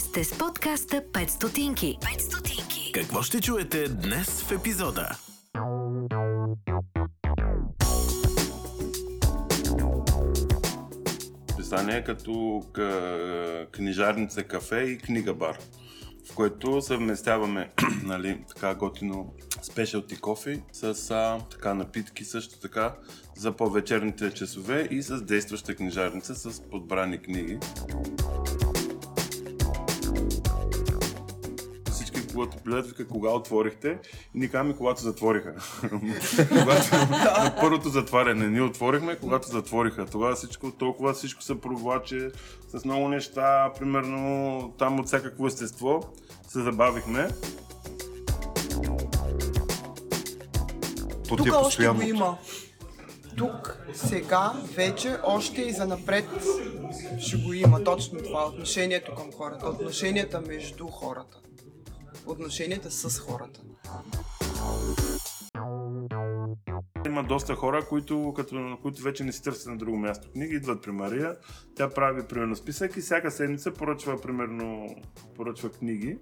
Вие сте с подкаста 5 стотинки. 5 стотинки. Какво ще чуете днес в епизода? Писание като к- книжарница кафе и книга бар, в което съвместяваме нали, така готино спешалти кофе с а, така напитки също така за по-вечерните часове и с действаща книжарница с подбрани книги. Когато гледат, вика, кога отворихте, и ни казваме, когато затвориха. когато, на първото затваряне ние отворихме, когато затвориха. Тогава всичко, толкова всичко се провлаче с много неща, примерно там от всякакво естество. Се забавихме. То Тук е още го има. Тук, сега, вече, още и за напред ще го има точно това. Отношението към хората, отношенията между хората, отношенията с хората. Има доста хора, които, като, които вече не си търсят на друго място книги, идват при Мария. Тя прави примерно списък и всяка седмица поръчва примерно поръчва книги,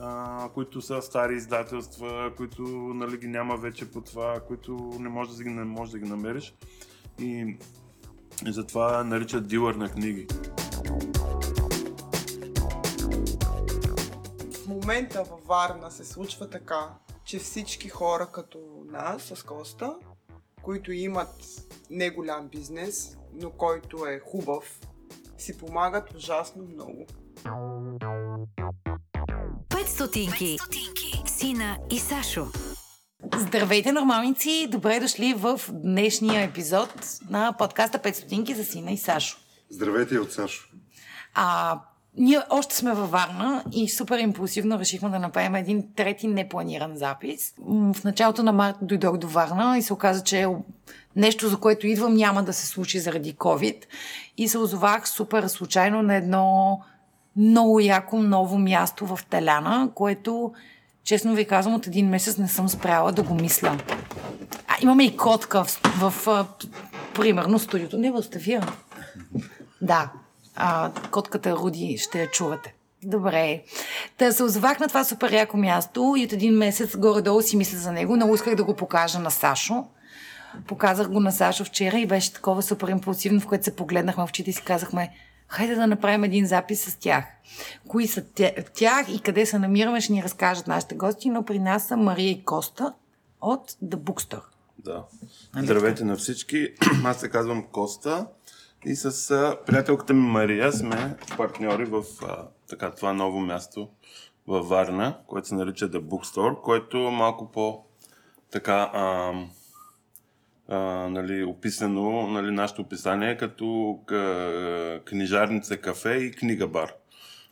а, които са стари издателства, които нали, ги няма вече по това, които не можеш да ги, не можеш да ги намериш. И, и затова наричат дилър на книги. Момента във Варна се случва така, че всички хора като нас с Коста, които имат не голям бизнес, но който е хубав, си помагат ужасно много. 5 стотинки. Сина и Сашо. Здравейте, нормалници! Добре дошли в днешния епизод на подкаста 5 стотинки за Сина и Сашо. Здравейте и от Сашо. А, ние още сме във Варна и супер импулсивно решихме да направим един трети непланиран запис. В началото на март дойдох до Варна и се оказа, че нещо, за което идвам, няма да се случи заради COVID. И се озовах супер случайно на едно много яко ново място в Таляна, което, честно ви казвам, от един месец не съм спряла да го мисля. А, имаме и котка в, в а, примерно студиото. Не в. Да. А, котката Руди ще я чувате. Добре. Та се озовах на това супер яко място и от един месец горе-долу си мисля за него. Много исках да го покажа на Сашо. Показах го на Сашо вчера и беше такова супер импулсивно, в което се погледнахме в очите и си казахме, хайде да направим един запис с тях. Кои са тях и къде се намираме, ще ни разкажат нашите гости, но при нас са Мария и Коста от The Bookstore. Да. Здравейте на всички. Аз се казвам Коста и с а, приятелката ми Мария сме партньори в а, така, това ново място във Варна, което се нарича The Bookstore, което е малко по така а, а, нали, описано нали, нашето описание като к, книжарница кафе и книга бар,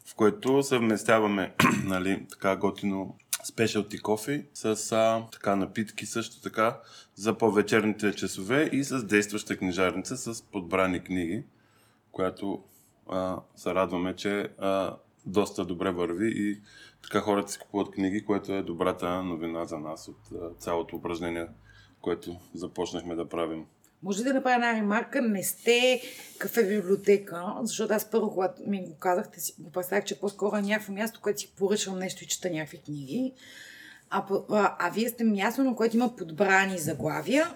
в което съвместяваме нали, така готино спешалти кофе с а, така напитки също така за по-вечерните часове и с действаща книжарница с подбрани книги, която а, се радваме, че а, доста добре върви и така хората си купуват книги, което е добрата новина за нас от а, цялото упражнение, което започнахме да правим. Може да направя една ремарка? Не сте кафе библиотека, защото аз първо, когато ми го казахте, си го представях, че по-скоро е някакво място, което си поръчвам нещо и чета някакви книги. А, а, а вие сте място, на което има подбрани заглавия,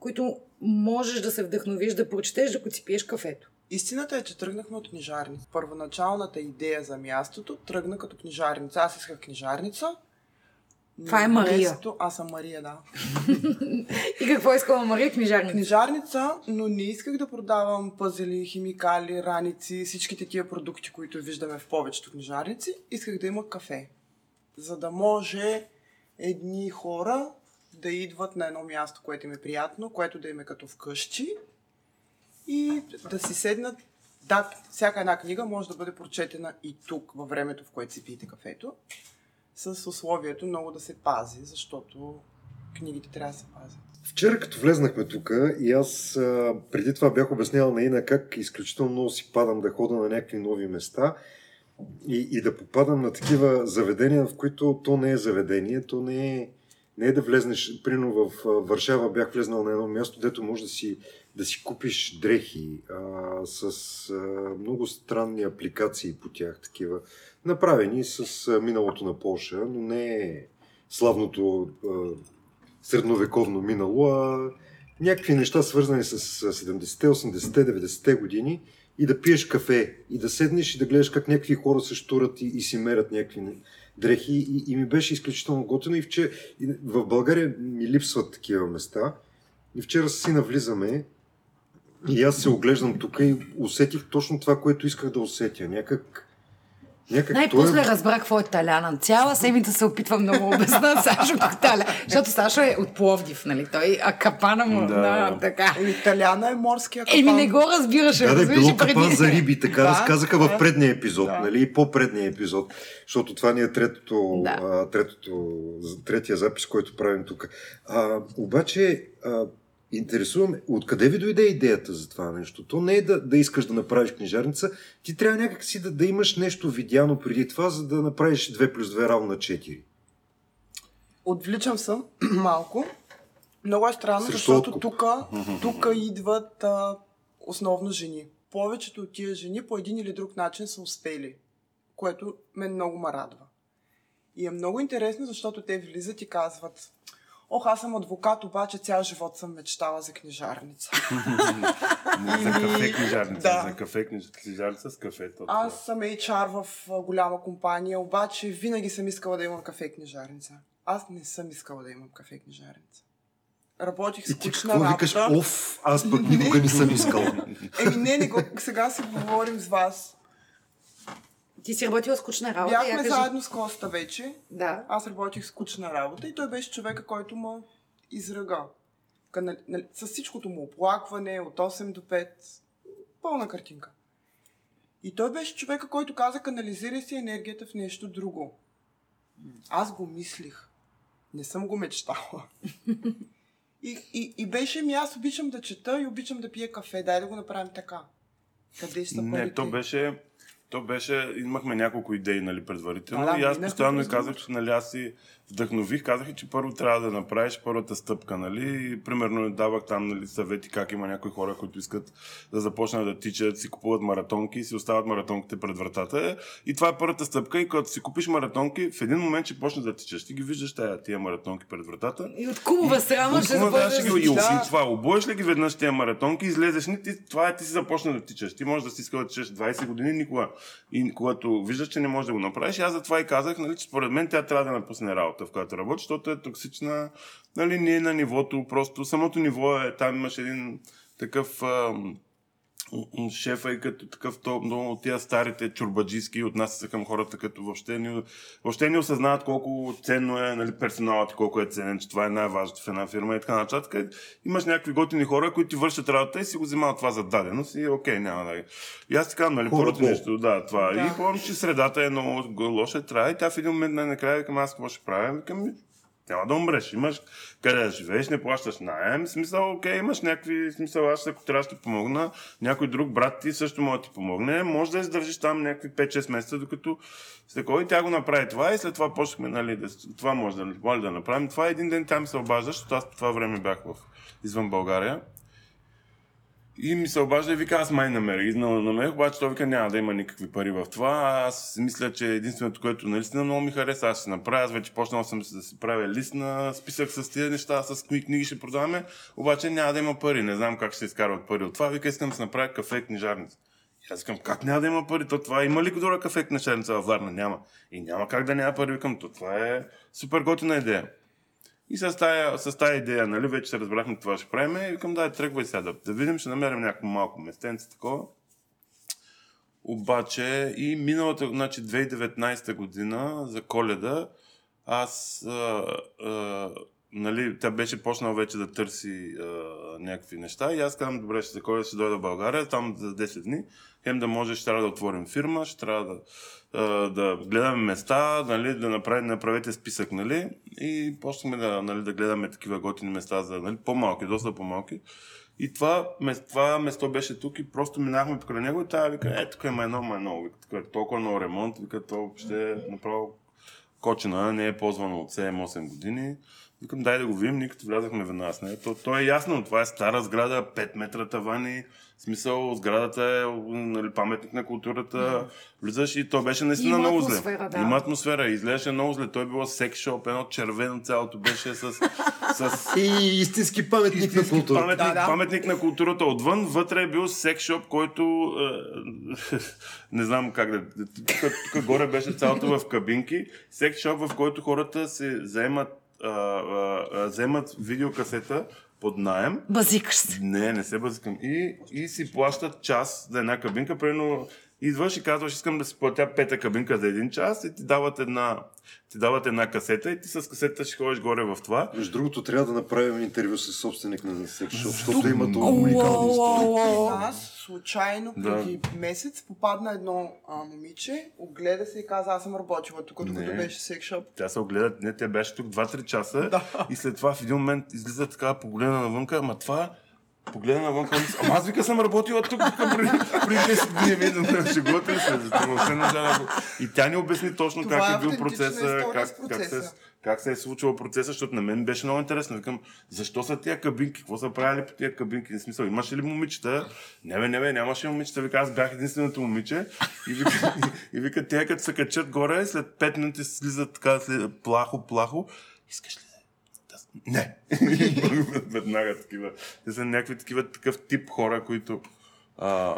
които можеш да се вдъхновиш да прочетеш, докато си пиеш кафето. Истината е, че тръгнахме от книжарница. Първоначалната идея за мястото тръгна като книжарница. Аз исках книжарница. Това е Мария. вместо- Аз съм Мария, да. И какво искала Мария книжарница? Книжарница, но не исках да продавам пъзели, химикали, раници, всички такива продукти, които виждаме в повечето книжарници. Исках да има кафе. За да може едни хора да идват на едно място, което им е приятно, което да им е като вкъщи и да си седнат. Да, всяка една книга може да бъде прочетена и тук, във времето, в което си пиете кафето, с условието много да се пази, защото книгите трябва да се пазят. Вчера, като влезнахме тук и аз преди това бях обяснявал на Ина как изключително си падам да хода на някакви нови места и, и да попадам на такива заведения, в които то не е заведение, то не е, не е да влезнеш. Прино в Варшава бях влезнал на едно място, дето може да си да си купиш дрехи а, с а, много странни апликации по тях, такива, направени с а, миналото на Полша, но не славното а, средновековно минало, а някакви неща свързани с 70-те, 80-те, 90-те години и да пиеш кафе и да седнеш и да гледаш как някакви хора се штурат и, и си мерят някакви дрехи. И, и ми беше изключително готино. И, вчера, и в България ми липсват такива места. И вчера си навлизаме и аз се оглеждам тук и усетих точно това, което исках да усетя. Някак Някак Най-после той... разбрах какво е таляна. Цяла седмица се опитвам да му обясна Сашо как таля. Защото Сашо е от Пловдив, нали? Той, а капана му, да, да така. Италяна е морския капан. Еми не го разбираше. Да, да, било преди- капан за риби, така Да, разказаха да. в предния епизод, Да. нали, и по-предния епизод, защото това ни е третото, Да. а, третото, третия запис, който правим тук. А, обаче, а, интересуваме, откъде ви дойде идеята за това нещо? То не е да, да искаш да направиш книжарница, ти трябва някакси да, да имаш нещо видяно преди това, за да направиш 2 плюс 2 равно на 4. Отвличам се малко. Много е странно, Срещу защото тук идват а, основно жени. Повечето от тия жени по един или друг начин са успели, което мен много ме радва. И е много интересно, защото те влизат и казват Ох, аз съм адвокат, обаче цял живот съм мечтала за книжарница. За кафе книжарница. Да. За кафе книж- книжарница с кафе. то Аз съм HR в голяма компания, обаче винаги съм искала да имам кафе книжарница. Аз не съм искала да имам кафе книжарница. Работих скучна какво работа. викаш? Оф, аз пък никога не съм искал. Еми не, не го, сега си говорим с вас. Ти си работила скучна работа. я Бяхме кажи. заедно с Коста вече. Да. Аз работих скучна работа и той беше човека, който ме изръга. Канал... нали, С всичкото му оплакване от 8 до 5. Пълна картинка. И той беше човека, който каза, канализирай си енергията в нещо друго. Аз го мислих. Не съм го мечтала. И, и, и беше ми, аз обичам да чета и обичам да пия кафе. Дай да го направим така. Къде ще са Не, парите? то беше, то беше, имахме няколко идеи, нали, предварително. Да, да, и аз постоянно казах, че, нали, аз си вдъхнових, казах, че първо трябва да направиш първата стъпка, нали. И, примерно давах там, нали, съвети как има някои хора, които искат да започнат да тичат, си купуват маратонки и си остават маратонките пред вратата. И това е първата стъпка. И когато си купиш маратонки, в един момент ще почнеш да тичаш. Ти ги виждаш тая, тия маратонки пред вратата. И от кумова страна ще да, ще ги, и, Да. и това, обоеш ли ги веднъж тия маратонки, излезеш ни, ти, това е, ти си започна да тичаш. Ти можеш да си искал да тичаш 20 години, никога. И когато виждаш, че не можеш да го направиш, аз затова и казах, нали, че според мен тя трябва да напусне работа, в която работи, защото е токсична, нали, не е на нивото, просто самото ниво е, там имаш един такъв ам, шефа и като такъв, то, много от тия старите чурбаджийски отнася се към хората, като въобще не, въобще не осъзнават колко ценно е нали, персоналът и колко е ценен, че това е най-важното в една фирма и така нататък. Имаш някакви готини хора, които ти вършат работа и си го взимават това за даденост и окей, няма да. И аз така, нали, Хора първото нещо, да, това. Да. И помня, че средата е много го- лоша, трябва и тя в един момент най-накрая викам, аз какво ще правя? Викам, «Ми, няма да умреш. Имаш къде да живееш, не плащаш найем. Смисъл, окей, имаш някакви смисъл, аз ако трябва да ти помогна, някой друг брат ти също може да ти помогне. Може да издържиш там някакви 5-6 месеца, докато с такова и тя го направи това и след това почнахме, нали, да, това може да, може да направим. Това един ден тя ми се обажда, защото аз по това време бях в, извън България. И ми се обажда и вика, аз май намерих. Но намерих, обаче той вика, няма да има никакви пари в това. Аз мисля, че единственото, което наистина много ми хареса, аз ще направя. Аз вече почнал съм да си правя лист на списък с тези неща, с кои книги ще продаваме, обаче няма да има пари. Не знам как ще изкарват пари от това. Вика, искам да си направя кафе книжарница. И аз викам, как няма да има пари? То това има ли добра кафе книжарница във Варна? Няма. И няма как да няма пари. Викам, то това е супер готина идея. И с тая, с тая идея, нали, вече се разбрахме това ще правим и викам, дай, тръгвай сега да, да видим, ще намерим някакво малко местенце такова. Обаче и миналата, значи 2019 година за коледа, аз, а, а, нали, тя беше почнала вече да търси а, някакви неща и аз казвам, добре, ще за коледа ще дойда в България, там за 10 дни, хем да може, ще трябва да отворим фирма, ще трябва да, да гледаме места, нали, да направим, направете списък, нали, и почнахме да, нали, да гледаме такива готини места за нали, по-малки, доста по-малки. И това, това место беше тук и просто минахме покрай него и тая вика, е, тук има едно, ма едно, вика, е толкова много ремонт, вика, то ще е направо кочина, не е ползвано от 7-8 години. Викам, дай да го видим, ние като влязахме веднага с нея. То, то е ясно, това е стара сграда, 5 метра тавани, в смисъл, сградата е нали, паметник на културата. Влизаш и то беше наистина Има много зле. да. Има атмосфера, изглеждаше много зле. Той било секс шоп, едно червено цялото беше с, с И истински паметник на истински културата. паметник, Да, да. паметник на културата отвън. Вътре е бил секс шоп, който е, не знам как да... Тук, тук горе беше цялото в кабинки. Секс шоп, в който хората се заемат, а, а, а, вземат видеокасета под найем. Базикаш се. Не, не се бъзикам. И, и си плащат час за една кабинка. Примерно идваш и казваш, искам да си платя пета кабинка за един час и ти дават една, ти дават една касета и ти с касета ще ходиш горе в това. Между другото, трябва да направим интервю с собственик на секс шоп, защото има много уникални истории. Нас случайно Да. преди месец попадна едно а, момиче, огледа се и каза, аз съм работила тук, докато беше секшоп. Тя се огледа, не, тя беше тук 2-3 часа Да. и след това в един момент излиза така, погледна навънка, ама това погледна навънка, ами, ама аз вика съм работила тук, тук преди, преди 10 години, видно, шегувате ли се? Не. И тя ни обясни точно Това как е е бил процеса, как, как, се, как се е случвал процеса, защото на мен беше много интересно. Викам, защо са тия кабинки? Какво са правили по тия кабинки? В смисъл, имаше ли момичета? Не, бе, не, бе, нямаше момичета. Вика, аз бях единственото момиче. И вика, и, и вика те като се качат горе, след 5 минути слизат така, след, плахо, плахо. Искаш ли Не. Веднага такива. Те са някакви такива, такъв тип хора, които, а,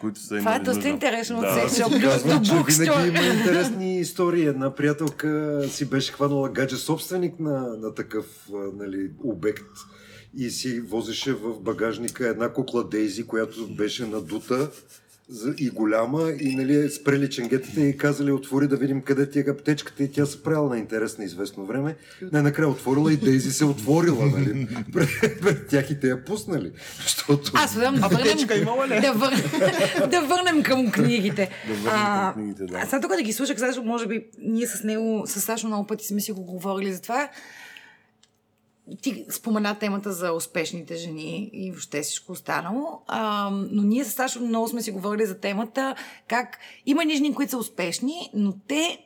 които са Това е доста интересно Да. от секс шоп до, винаги има интересни истории. Една приятелка си беше хванала гадже собственик на, на такъв нали, обект и си возеше в багажника една кукла Дейзи, която беше надута и голяма и нали, спрели ченгетите и казали отвори да видим къде ти е аптечката и тя се правила на интересна известно време. Най-накрая отворила и Дейзи се отворила нали, пред, пред тях и те я пуснали. Защото... Аз да върнем, Аптечка имала ли? да, върнем, да върнем към книгите. Да върнем към книгите, да. А сега тук да ги слушах, защото може би ние с него, с Сашо много пъти сме си го говорили за това. Ти спомена темата за успешните жени и въобще всичко останало, а, но ние с Сашо много сме си говорили за темата как има ни жени, които са успешни, но те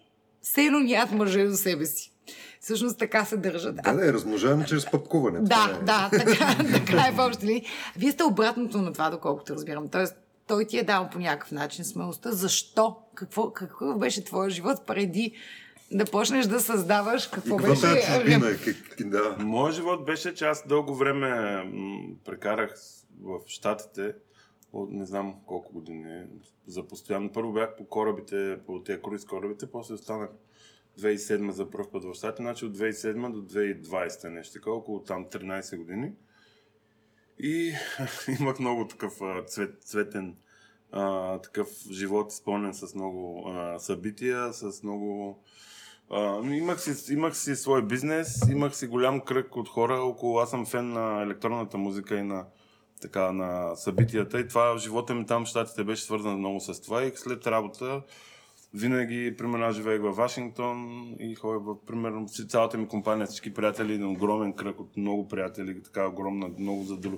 все едно нямат мъже за себе си. Всъщност така се държат. Да, да, е размножаване чрез пъпкуване. Да, е. да, така, така е в общи линии. Вие сте обратното на това, доколкото разбирам. Тоест, той ти е дал по някакъв начин смелостта. Защо? Какво, какъв беше твоя живот преди да почнеш да създаваш? Какво каква беше? чужбина? Как, да. Моят живот беше, че аз дълго време прекарах в Штатите, от не знам колко години, за постоянно. Първо бях по корабите, по тези круиз корабите, после останах 2007 за първ път в Штатите, значи от 2007 до 2020 нещо такова, около там 13 години. И имах много такъв цвет, цветен а, такъв живот, изпълнен с много а, събития, с много... А, имах, си, имах си свой бизнес, имах си голям кръг от хора около... Аз съм фен на електронната музика и на, така, на събитията. И това живота ми там в Штатите беше свързан много с това. И след работа винаги, примерно, аз живеех във Вашингтон и ходя в, примерно, цялата ми компания, всички приятели, един огромен кръг от много приятели, така огромна, много задру,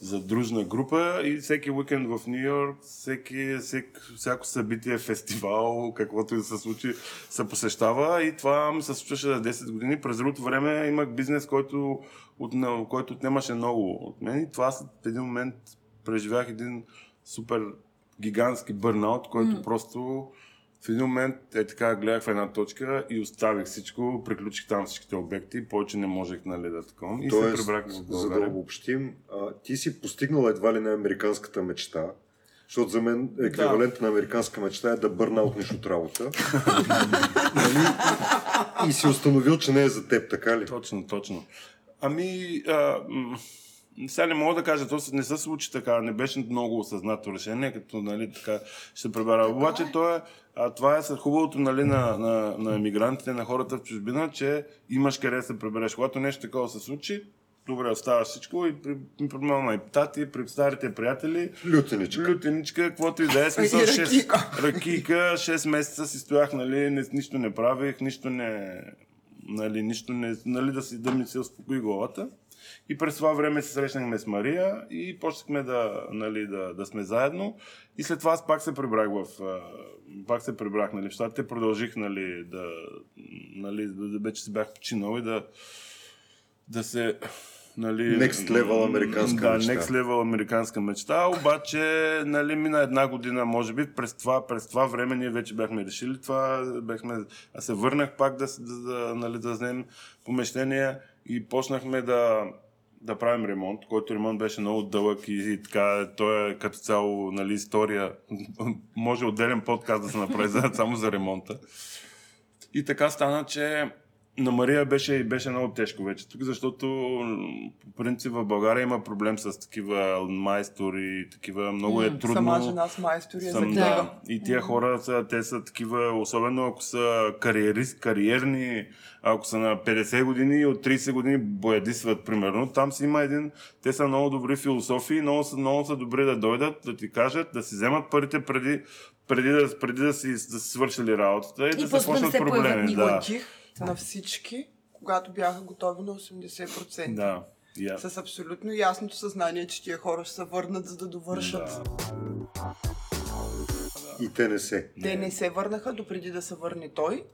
задружна група и всеки уикенд в Нью Йорк, всеки, всек, всяко събитие, фестивал, каквото и да се случи, се посещава и това ми се случваше за 10 години. През другото време имах бизнес, който, отне, който отнемаше много от мен и това след един момент преживях един супер гигантски бърнаут, който mm. просто в един момент е така гледах в една точка и оставих всичко, приключих там всичките обекти повече не можех нали, да такова. И се Тоест, прибрах в за да обобщим, а, ти си постигнал едва ли на американската мечта, защото за мен еквивалент на американска мечта е да бърна от от работа. нали? И си установил, че не е за теб, така ли? Точно, точно. Ами, а, м- сега не мога да кажа, то се- не се случи така, не беше много осъзнато решение, като нали, така ще се пребара. Обаче то е, а, това е със хубавото нали, на, на, на емигрантите, на хората в чужбина, че имаш къде да се пребереш. Когато нещо такова се случи, добре, оставаш всичко и при, при, мама и тати, при старите приятели, Лютеничка. Лютеничка, каквото и да е. Смисъл, И 6, ракийка. ракийка, 6 месеца си стоях, нали, нищо не правих, нищо не, нали, нищо не, нали, да, си, да ми се успокои главата. И през това време се срещнахме с Мария и почнахме да, нали, да, да сме заедно. И след това аз пак се прибрах в... Пак се прибрах, нали, в щатите. Продължих, нали, да... Нали, да вече си бях починал и да да се нали, Next level американска да, мечта. Next level американска мечта, обаче нали, мина една година, може би, през това, през това време ние вече бяхме решили това, бяхме, аз се върнах пак да, да, да, нали, да вземем помещение и почнахме да, да правим ремонт, който ремонт беше много дълъг и, и така, той е като цяло нали, история, може отделен подкаст да се направи само за ремонта. И така стана, че на Мария беше, беше много тежко вече тук, защото по принцип в България има проблем с такива майстори, такива много е трудно. Сама жена с майстори е за да. И тия хора са, те са такива, особено ако са кариерист, кариерни, ако са на 50 години и от 30 години боядисват, примерно. Там си има един, те са много добри философии, много са, много са добри да дойдат, да ти кажат, да си вземат парите преди, преди, да, преди да, си, да си свършили работата и, да се после да почнат се появят проблеми. никога. Да. На всички, когато бяха готови на 80%. да. Аз. С абсолютно ясното съзнание, че тия хора ще се върнат, за да довършат. Да. И те не се. Те не се върнаха допреди да се върне той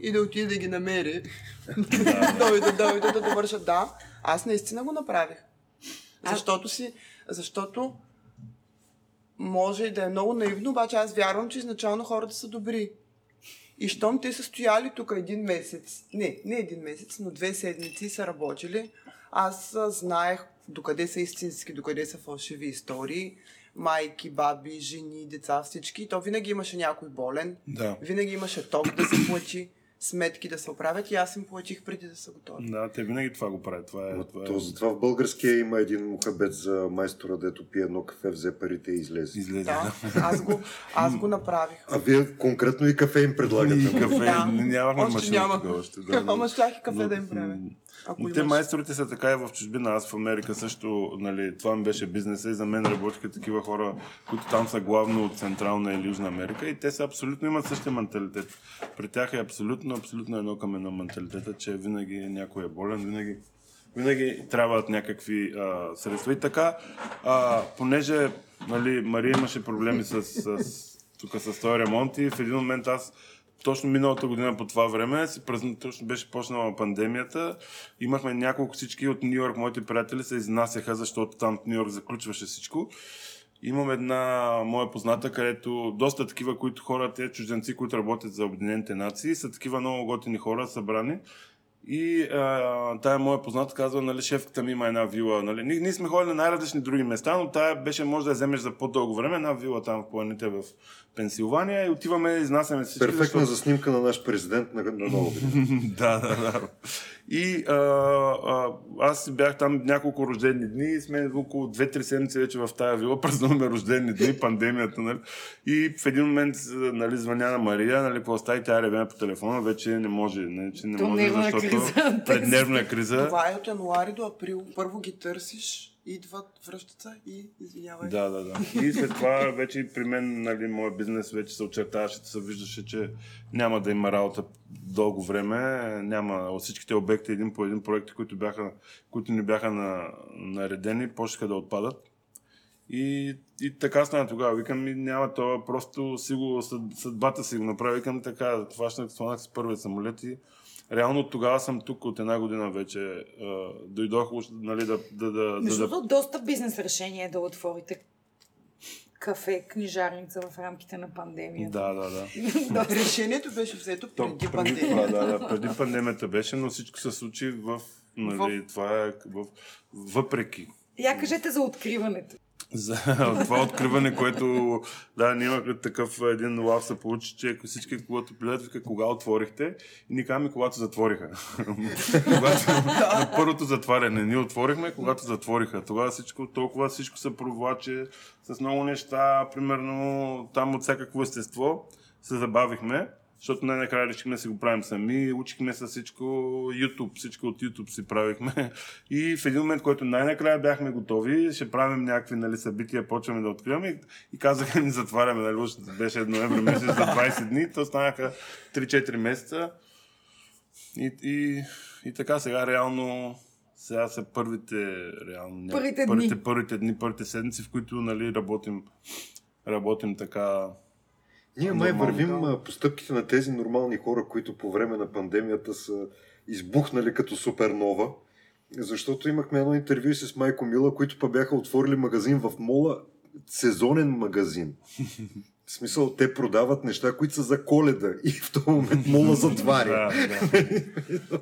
и да отиде да ги намери. дойде, дойде да довършат. Да, аз наистина го направих. Защото си, защото може и да е много наивно, обаче аз вярвам, че изначално хората са добри. И щом те са стояли тук един месец, не, не един месец, но две седмици са работили, аз знаех докъде са истински, докъде са фалшиви истории, майки, баби, жени, деца, всички. То винаги имаше някой болен, Да. винаги имаше ток да се плати, сметки да се оправят и аз им платих преди да са готови. Да, те винаги това го правят. Това е, това е... То, затова в българския има един мухабет за майстора, дето пие едно кафе, взе парите и излезе. Излезе. Да, аз го, аз го направих. А вие конкретно и кафе им предлагате. И кафе, Да. нямахме Още машина няма. още. Да, да. Ама щях и кафе Но, да им правя. Ако Но те имаш. майсторите са така и в чужбина. Аз в Америка също, нали, това ми беше бизнеса и за мен работиха такива хора, които там са главно от Централна или Южна Америка и те са абсолютно имат същия менталитет. При тях е абсолютно, абсолютно едно към едно менталитета, че винаги някой е болен, винаги винаги трябват някакви а, средства. И така, а, понеже нали, Мария имаше проблеми с, с, тук с този ремонт и в един момент аз точно миналата година по това време, си празни, точно беше почнала пандемията, имахме няколко всички от Нью Йорк, моите приятели се изнасяха, защото там Нью Йорк заключваше всичко. Имам една моя позната, където доста такива, които хора, чужденци, които работят за Обединените нации, са такива много готини хора, събрани. И а, тая моя позната казва, нали, шефката ми има една вила. Нали. Ние, ние сме ходили на най-различни други места, но тая беше, може да я вземеш за по-дълго време, една вила там в планите в Пенсилвания и отиваме, изнасяме всички. Перфектна за снимка на наш президент на, на година. да, да, да. И а, а, аз бях там няколко рождени дни и сме около 2-3 седмици вече в тая вила, празнуваме рождени дни, пандемията, нали. И в един момент нали, звъня на Мария, нали, какво стаи, тя реве по телефона, вече не може, че не То може, нервна защото криза. пред нервна криза. Това е от януари до април. Първо ги търсиш, идват, връщат се и извинявай. Да, да, да. И след това вече при мен, нали, моят бизнес вече се очертаваше, се виждаше, че няма да има работа дълго време. Няма от всичките обекти един по един проекти, които, бяха, които ни бяха на, наредени, почнаха да отпадат. И, и така стана тогава. Викам, няма това, просто си съдбата си го направи. Викам така, хващнах, слонах с първия самолет и реално от тогава съм тук от една година вече. А, дойдох нали, да, да, да, Между да, да доста бизнес решение е да отворите кафе, книжарница в рамките на пандемията. Да, да, да. Решението беше взето То, преди преди, пандемията. да, да, преди пандемията беше, но всичко се случи в... Нали, това е в, въпреки. Я кажете за откриването. За това откриване, което да, ние имахме такъв един лав се получи, че всички, когато вика, кога отворихте, и ни казваме, когато затвориха. когато, на първото затваряне. Ние отворихме, когато затвориха. Тогава всичко, толкова всичко се провлаче с много неща, примерно там от всякакво естество, се забавихме. Защото най-накрая решихме да си го правим сами, учихме се всичко, YouTube, всичко от YouTube си правихме. И в един момент, който най-накрая бяхме готови, ще правим някакви нали, събития, почваме да откриваме и, и казаха ни затваряме, нали, беше ноември месец за 20 дни, то станаха 3-4 месеца. И, и, и така сега реално сега са първите, реално, ня- Първите дни. първите, първите дни, първите седмици, в които нали, работим, работим така Ние май вървим да. а, по стъпките на тези нормални хора, които по време на пандемията са избухнали като супернова Защото имахме едно интервю с Майко Мила, които па бяха отворили магазин в мола, сезонен магазин. В смисъл, те продават неща, които са за коледа и в този момент мола затваря. Да, да.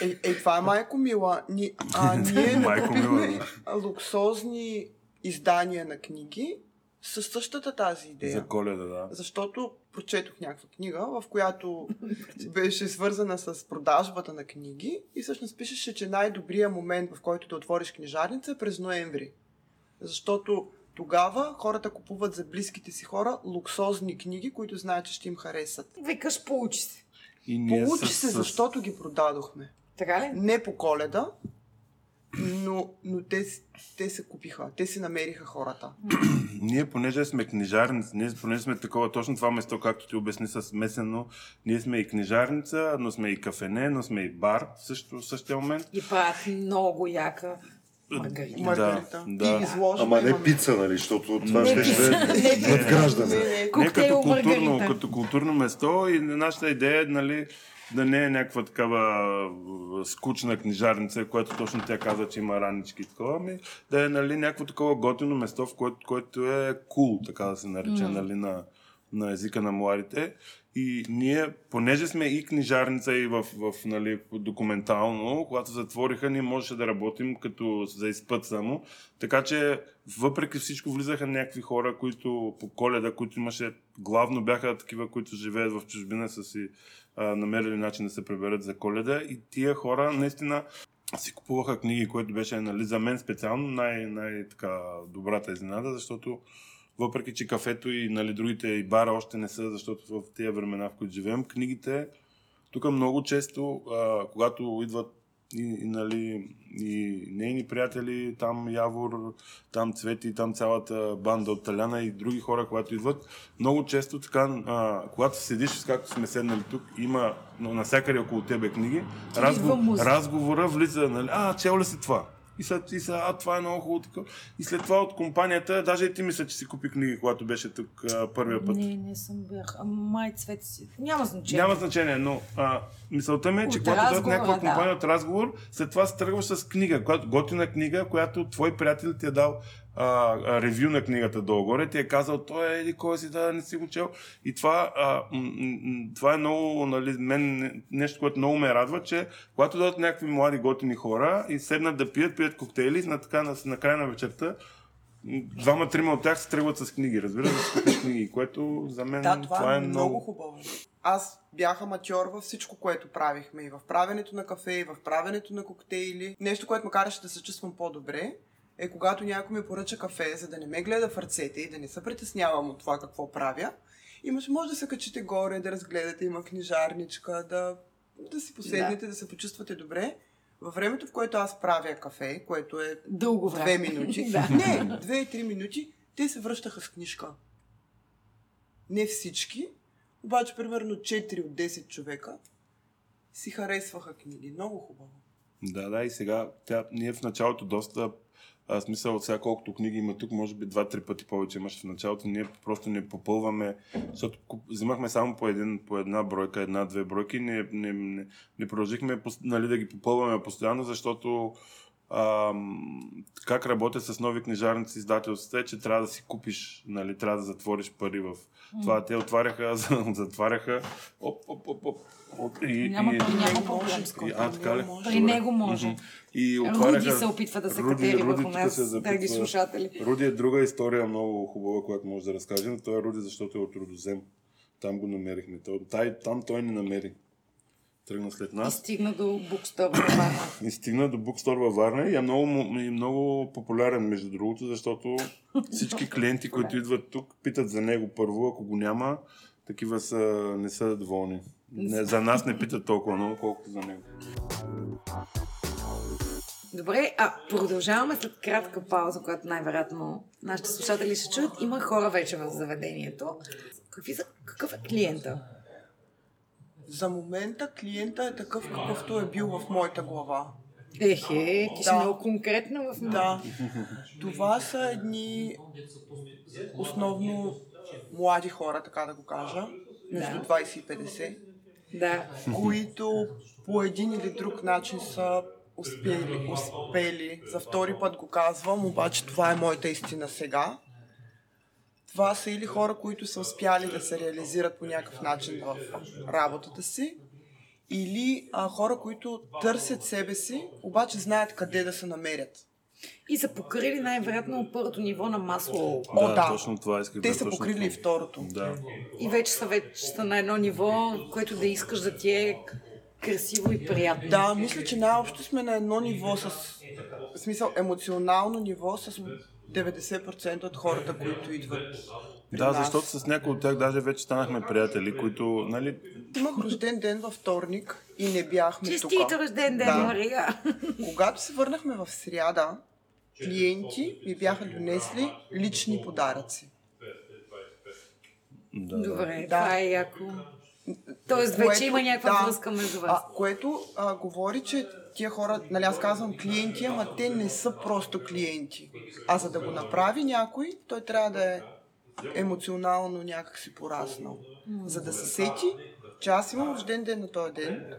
Е, е, това е майко мила. Ни, а, ние Майко мила, купихме луксозни издания на книги със същата тази идея. За коледа, да. Защото прочетох някаква книга, в която беше свързана с продажбата на книги и всъщност пишеше, че най-добрият момент, в който да отвориш книжарница е през ноември. Защото тогава хората купуват за близките си хора луксозни книги, които знаят, че ще им харесат. Викаш, получи се. И ние Получи с- се, защото ги продадохме. Така ли? Не по коледа, но, но те, те се купиха. Те си намериха хората. Ние, понеже сме книжарници, ние, понеже сме такова точно това место, както ти обясни с смесено, ние сме и книжарница, но сме и кафене, но сме и бар в, също, в същия момент. И правят много яка маргарита. Маргарита. Да, да. Ама не пица, нали? Защото това Не ще ще не е надграждане. Не, не. Не Коктейл като културно, като културно место и нашата идея е нали, да не е някаква такава скучна книжарница, която точно тя каза, че има ранички и такова, ами да е нали, някакво такова готино место, в което, което е кул, cool, така да се нарече, mm. нали, на, на езика на младите. И ние, понеже сме и книжарница и в, в нали, документално, когато затвориха, ние можеше да работим като за изпът само. Така че, въпреки всичко, влизаха някакви хора, които по коледа, които имаше, главно бяха такива, които живеят в чужбина, са си намерили начин да се преберат за коледа. И тия хора, наистина, си купуваха книги, което беше нали, за мен специално най- най-така добрата изненада, защото въпреки, че кафето и нали, другите и бара още не са, защото в тези времена, в които живеем, книгите, тук много често, а, когато идват и, и, нали, и нейни приятели, там Явор, там Цвети, там цялата банда от Таляна и други хора, когато идват, много често така, а, когато седиш, както сме седнали тук, има навсякъде около тебе книги, разговор, разговора влиза, нали, а, чел ли си това? И след и са, а, това е много хубаво. Такова. И след това от компанията, даже и ти мисля, че си купи книги, когато беше тук а, първия път. Не, не съм бях. А, май цвет си. Няма значение. Няма значение, но а, мисълта ми е, че От когато дойде някаква да. компания от разговор, след това се тръгваш с книга, която, готина книга, която твой приятел ти е дал а, ревю на книгата долу-горе, ти е казал, той е еди кой си, да, не си го чел. И това, а, м- м- това е много, нали, мен нещо, което много ме радва, че когато дойдат някакви млади готини хора и седнат да пият, пият коктейли, на, така, на, на края на вечерта, двама-трима от тях се тръгват с книги, разбира се, купиш книги, което за мен Да, това, това е много хубаво. Аз бях аматьор във всичко, което правихме. И в правенето на кафе, и в правенето на коктейли. Нещо, което ме караше да се чувствам по-добре, е когато някой ми поръча кафе, за да не ме гледа в ръцете и да не се притеснявам от това какво правя. Имаш, може да се качите горе, да разгледате, има книжарничка, да, да си поседнете, да. да се почувствате добре. Във времето, в което аз правя кафе, което е Дълго време. две минути, да. не, две и три минути, те се връщаха с книжка. Не всички, обаче примерно 4 от 10 човека си харесваха книги. Много хубаво. Да, да, и сега тя, ние в началото доста а, смисъл от сега колкото книги има тук, може би два-три пъти повече имаш в началото. Ние просто не попълваме, защото взимахме само по, един, по една бройка, една-две бройки, не, не, не, не продължихме нали, да ги попълваме постоянно, защото как работя с нови книжарници издателства е, че трябва да си купиш, нали, трябва да затвориш пари в това. Те отваряха, затваряха, оп, оп, оп, оп, оп, и, Няма, и, няма проблем с и, а, така ли? При него може. И Руди отваряха... се опитва да се Руди- катери Руди върху нас, се запитва. драги слушатели. Руди е друга история, много хубава, която може да разкажем. Той е Руди, защото е от Родозем. Там го намерихме. Той, там той ни намери. Тръгна след И нас стигна до букстор на Варна. и стигна до Букстор във Варна и е много, и много популярен, между другото, защото всички клиенти, които идват тук, питат за него първо, ако го няма, такива са, не са доволни. Не, за нас не питат толкова много, колкото за него. Добре, а продължаваме след кратка пауза, която най-вероятно нашите слушатели ще чуят. Има хора вече в заведението. Какви са, какъв е клиента? За момента клиента е такъв, какъвто е бил в моята глава. Ехе, ти си Да. много конкретна в Да. Това са едни основно млади хора, така да го кажа, между Да. 20 и 50, Да. които по един или друг начин са успели, успели. За втори път го казвам, обаче това е моята истина сега. Това са или хора, които са успяли да се реализират по някакъв начин в работата си, или а, хора, които търсят себе си, обаче знаят къде да се намерят. И са покрили най-вероятно първото ниво на масло. О, да, да. точно това исках Те да са точно покрили това. и второто. Да. И вече са, вече са на едно ниво, което да искаш да ти е красиво и приятно. Да, мисля, че най-общо сме на едно ниво с... В смисъл, емоционално ниво с 90% от хората, които идват при Да, нас. защото с някои от тях даже вече станахме приятели, които, нали, Имах рожден ден във вторник и не бяхме тук. Честит рожден ден, Да. Мария! Когато се върнахме в сряда, клиенти ми бяха донесли лични подаръци. да, Добре, Да. това е яко. Тоест вече Което- има някаква да. връзка между вас. А, което а, говори, че тия хора, нали аз казвам клиенти, ама те не са просто клиенти. А за да го направи някой, той трябва да е емоционално някак си пораснал. За да се сети, че аз имам рожден ден на този ден.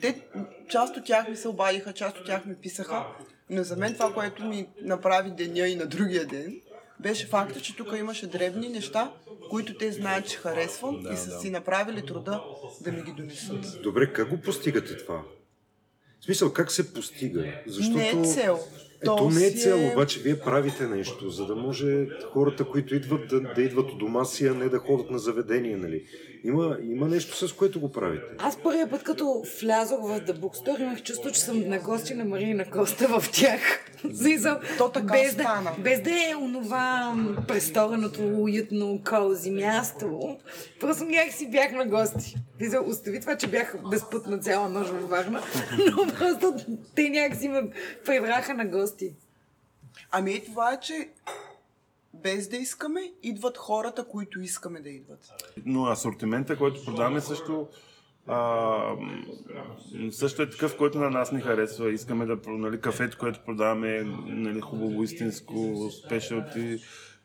Те, част от тях ми се обадиха, част от тях ми писаха, но за мен това, което ми направи деня и на другия ден, беше факта, че тук имаше дребни неща, които те знаят, че харесвам и са си направили труда да ми ги донесат. Добре, как го постигате това? В смисъл, как се постига? Защото... Не е цел. Ето То не е цел, е- обаче вие правите нещо, за да може хората, които идват, да, да идват от дома си, а не да ходят на заведение, нали? Има, има нещо, с което го правите. Аз първия път, като влязох в The Bookstore, имах чувство, че съм на гости на Марина Коста в тях. Смисъл, То така без, да, без да е онова престореното, уютно, кози място. Просто някакси бях на гости. Смисъл, Остави това, че бях безпътна цяла нощ във Варна, но просто те някакси ме превраха на гости. Ами и това е, че без да искаме, идват хората, които искаме да идват. Но асортимента, който продаваме също а, също е такъв, който на нас ни харесва. Искаме да, нали, кафето, което продаваме нали, хубаво, истинско, спешалти,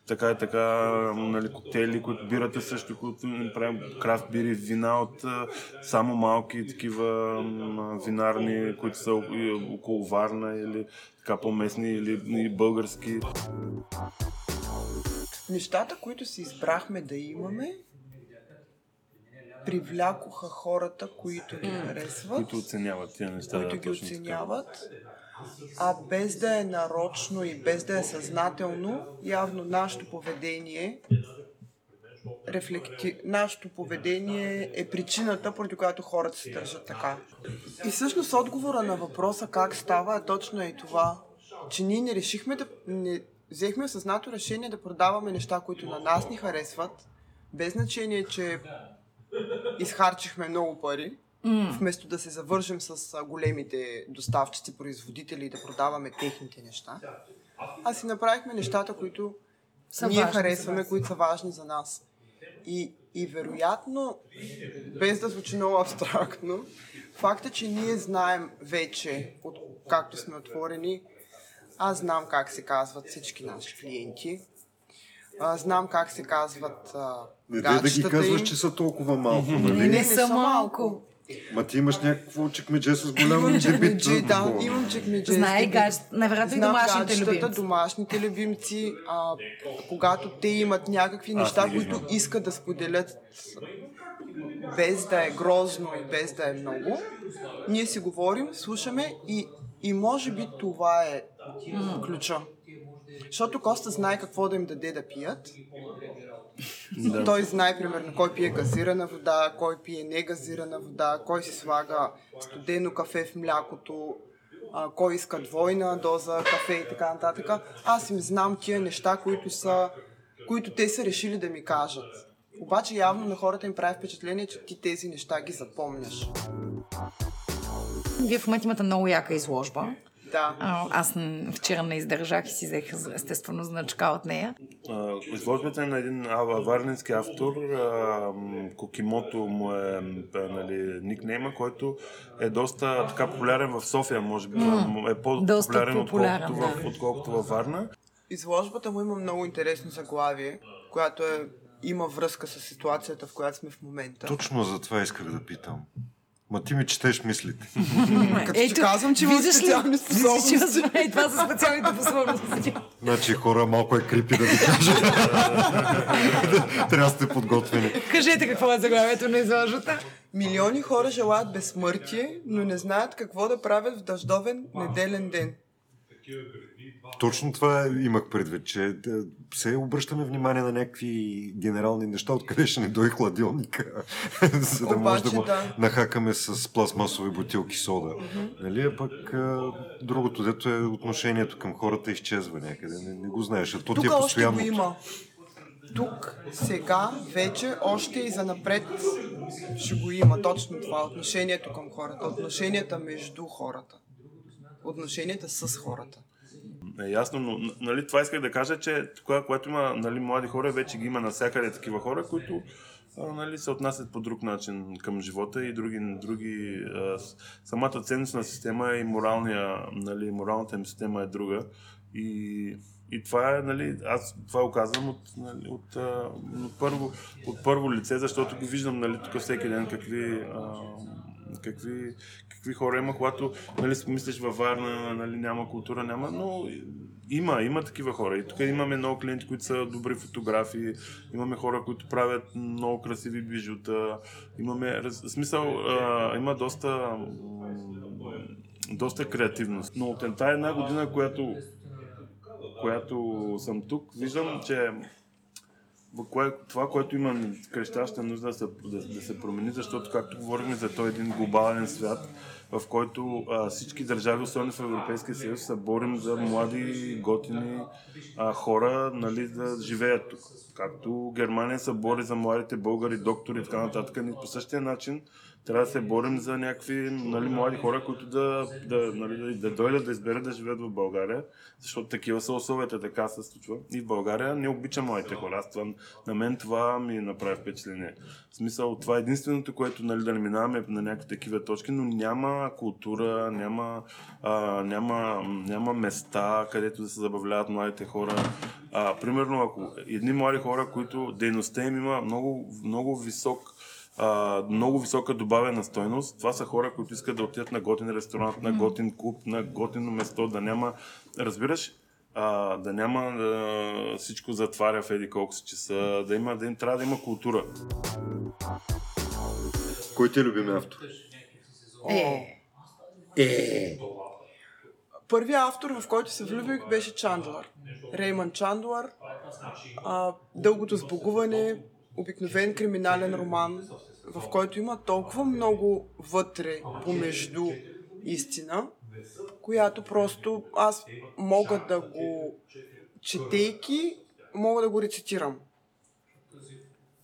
така и така, нали, коктейли, които бирате също, които правим крафт бири, вина от само малки такива винарни, които са около Варна или така по-местни или български. Нещата, които си избрахме да имаме, привлякоха хората, които ги харесват, които оценяват тия неща. които да, ги оценяват, а без да е нарочно и без да е съзнателно, явно нашето поведение рефлекти... нашето поведение е причината, поради която хората се държат така. И всъщност отговора на въпроса как става е точно и това, че ние не решихме да... Не... Взехме съзнато решение да продаваме неща, които на нас ни харесват, без значение, че изхарчихме много пари, вместо да се завържем с големите доставчици, производители и да продаваме техните неща. А си направихме нещата, които Са ние важни харесваме, които са важни за нас. И, и вероятно, без да звучи много абстрактно, факта, че ние знаем вече, от, както сме отворени, аз знам как се казват всички наши клиенти, а, знам как се казват а, Не дай да ги казваш, им. че са толкова малко, нали? Не, не са малко. Ма ти имаш някакво чекмедже с голям Имам дебит. да, имам чекмедже. Знае гадж- най-вероятно и домашните любимци. домашните любимци, а, когато те имат някакви неща, които искат да споделят без да е грозно и без да е много, ние си говорим, слушаме и, и може би това е ключа. Защото Коста знае какво да им даде да пият. Да. Той знае, примерно, кой пие газирана вода, кой пие негазирана вода, кой си слага студено кафе в млякото, а, кой иска двойна доза кафе и така нататък. Аз им знам тия неща, които, са, които те са решили да ми кажат. Обаче явно на хората им прави впечатление, че ти тези неща ги запомняш. Вие в момента имате много яка изложба. Да. А, Аз вчера не издържах и си взех естествено значка от нея. А, Изложбата е на един варненски автор, а, Кокимото му е м, нали, никнейма, който е доста така популярен в София, може би. М, е по-популярен Доста популярен, отколкото, в, да. отколкото във Варна. Изложбата му има много интересно заглавие, която е, има връзка с ситуацията, в която сме в момента. Точно за това исках да питам. Ма ти ми четеш мислите. Като ти казвам, че има виждаш ли? специални способности. Е, това са специалните способности. Значи хора малко е крипи да ви кажа. Трябва да сте подготвени. Кажете какво е заглавието на изложата. Милиони хора желаят безсмъртие, но не знаят какво да правят в дъждовен неделен ден. Точно това имах предвид, че да се обръщаме внимание на някакви генерални неща, откъде ще ни дой хладилника, за да може да го да. нахакаме с пластмасови бутилки сода. Нали? А пък а, другото, дето е отношението към хората изчезва някъде. Не, не го знаеш. А то ти Тук е още постоянно. го има. Тук, сега, вече, още и за напред ще го има точно това. Отношението към хората, отношенията между хората, отношенията с хората. Е ясно, но нали, това исках да кажа, че кога, когато има нали, млади хора, вече ги има навсякъде такива хора, които нали, се отнасят по друг начин към живота и други, други самата ценностна система и моралния, нали, моралната им система е друга. И, и това е, нали, аз това го казвам от, нали, от, от, първо, от първо лице, защото го виждам нали, тук всеки ден какви, а, какви, какви хора има, когато нали, мислиш във Варна, нали, няма култура, няма, но има, има такива хора. И тук имаме много клиенти, които са добри фотографии, имаме хора, които правят много красиви бижута, имаме, раз- смисъл, а, има доста, доста креативност. Но от тази една година, която, която съм тук, виждам, че кое, това, което има крещяща нужда да се, да, да се промени, защото, както говорихме за този един глобален свят, в който а, всички държави, особено в Европейския съюз, се борим за млади, готини а, хора нали, да живеят тук. Както Германия се бори за младите българи, доктори и така нататък, ние по същия начин трябва да се борим за някакви нали, млади хора, които да, да, нали, да, да дойдат да изберат да живеят в България, защото такива са условията, така се случва. И в България не обичам младите хора. Аз това, на мен това ми направи впечатление. В смисъл, това е единственото, което нали, да не минаваме на някакви такива точки, но няма култура, няма, а, няма, няма места, където да се забавляват младите хора. А, примерно, ако едни млади хора, които дейността им има много, много висок а, много висока добавена стойност. Това са хора, които искат да отидат на готин ресторант, на готин клуб, на готино место, да няма, разбираш, а, да няма а, всичко затваря в еди колко си часа, да има, да им трябва да има култура. Кой ти е любим автор? Е, Първият автор, в който се влюбих, беше Чандлър. Реймън Чандлър. А, дългото сбогуване, обикновен криминален роман, в който има толкова много вътре, помежду истина, която просто аз мога да го, четейки, мога да го рецитирам.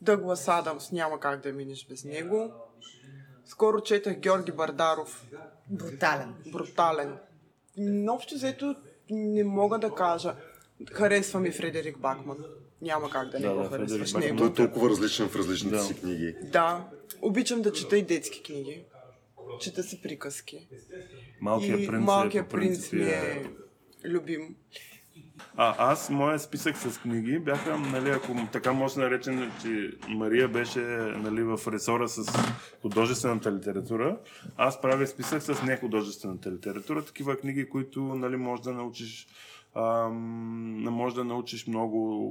Дъглас Адамс няма как да минеш без него. Скоро четах Георги Бардаров, брутален. брутален. Но общо взето не мога да кажа. Харесва ми Фредерик Бакман. Няма как да не Да, го да, харесваш Фредерик него. Той е толкова различен в различните Да. си книги. Да. Обичам да чета и детски книги. Чета си приказки. Малкият и принц, Малкият по принц принцип ми е... е любим. А, аз, моят списък с книги бяха, нали, ако така може да наречем, че Мария беше нали, в ресора с художествената литература, аз правя списък с нехудожествената литература, такива книги, които нали, може да научиш Ам, може да научиш много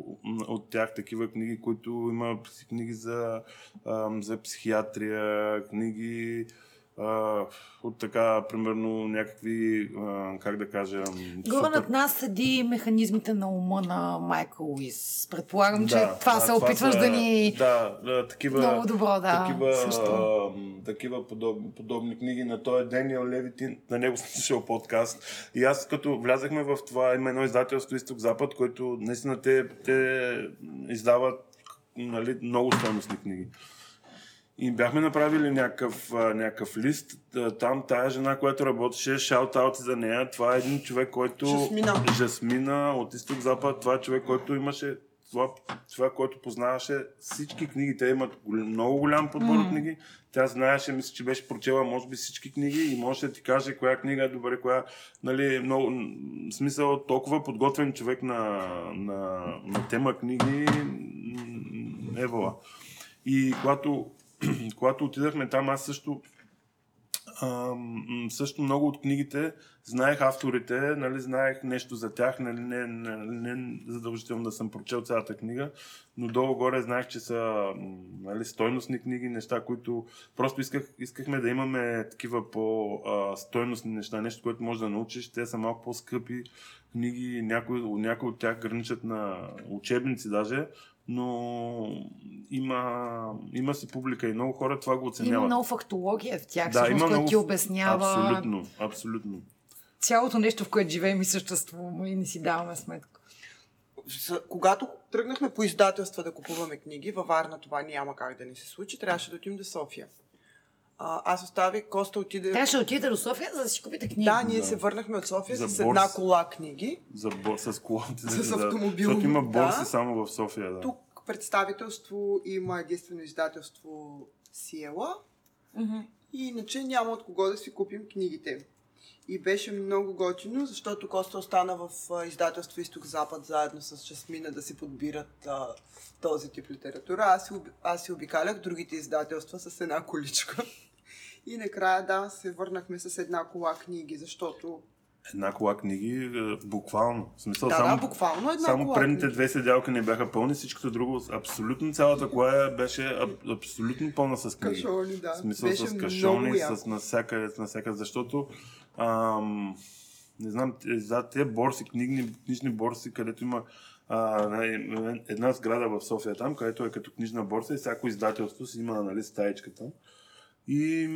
от тях такива книги, които има книги за, ам, за психиатрия, книги а, от така, примерно, някакви, а, как да кажа, Горе над нас седи механизмите на ума на Майкъл Уис. Предполагам, че Да, това да, се опитваш са- да ни... Да, да такива, Много добро, да, такива, също. а, такива подобни, подобни книги на той Дениел Левитин, на него съм слушал подкаст. И аз като влязахме в това, има едно издателство Изток-Запад, което наистина те, те издават нали, много стойностни книги. И бяхме направили някакъв, някакъв лист. Та- Там тая жена, която работеше, шаут-аут за нея. Това е един човек, който... Жасмина. Жасмина от изток-запад. Това е човек, който имаше това, това, който познаваше всички книги. Те имат много голям подбор от книги. Тя знаеше, мисля, че беше прочела, може би, всички книги и може да ти каже коя книга е добре, коя, нали, много, в смисъл, толкова подготвен човек на, на, на тема книги е вола. И когато, когато отидахме там, аз също А, м, също много от книгите знаех авторите, нали, знаех нещо за тях, нали, не, не, не задължително да съм прочел цялата книга, но долу-горе знаех, че са нали, стойностни книги, неща, които просто исках, искахме да имаме такива по-стойностни неща, нещо, което можеш да научиш. Те са малко по-скъпи книги, някои, някои от тях граничат на учебници даже, но има, има си публика и много хора това го оценяват. Има много фактология в тях, да, всъщност, много... ти обяснява Абсолютно, абсолютно. цялото нещо, в което живеем и съществуваме и не си даваме сметка. Когато тръгнахме по издателства да купуваме книги, във Варна това няма как да не се случи, трябваше да отидем до София. А, аз оставих, Коста отиде... Трябваше да отидете до София, за да си купите книги. Да, ние се върнахме от София За с борс. една кола книги. За бор, с колите. С да, автомобил, Защото има да. борси само в София. Да. Тук представителство има единствено издателство Сиела. И иначе няма от кого да си купим книгите. И беше много готино, защото Коста остана в издателство Изток-Запад заедно с Жасмина да си подбират а, този тип литература. Аз си, аз си обикалях другите издателства с една количка. И накрая, да, се върнахме с една кола книги, защото... Една кола книги, е, буквално. В смисъл, Да, само, да, буквално една само кола предните книги. две седялки не бяха пълни, всичкото друго, абсолютно цялата кола беше аб, абсолютно пълна с книги. Кашони, да. В смисъл Беше с кашони, с насякъде, с насякъде, защото ам, не знам, за тези борси, книгни, книжни борси, където има а, една сграда в София там, където е като книжна борса и всяко издателство си има нали, стаечката. И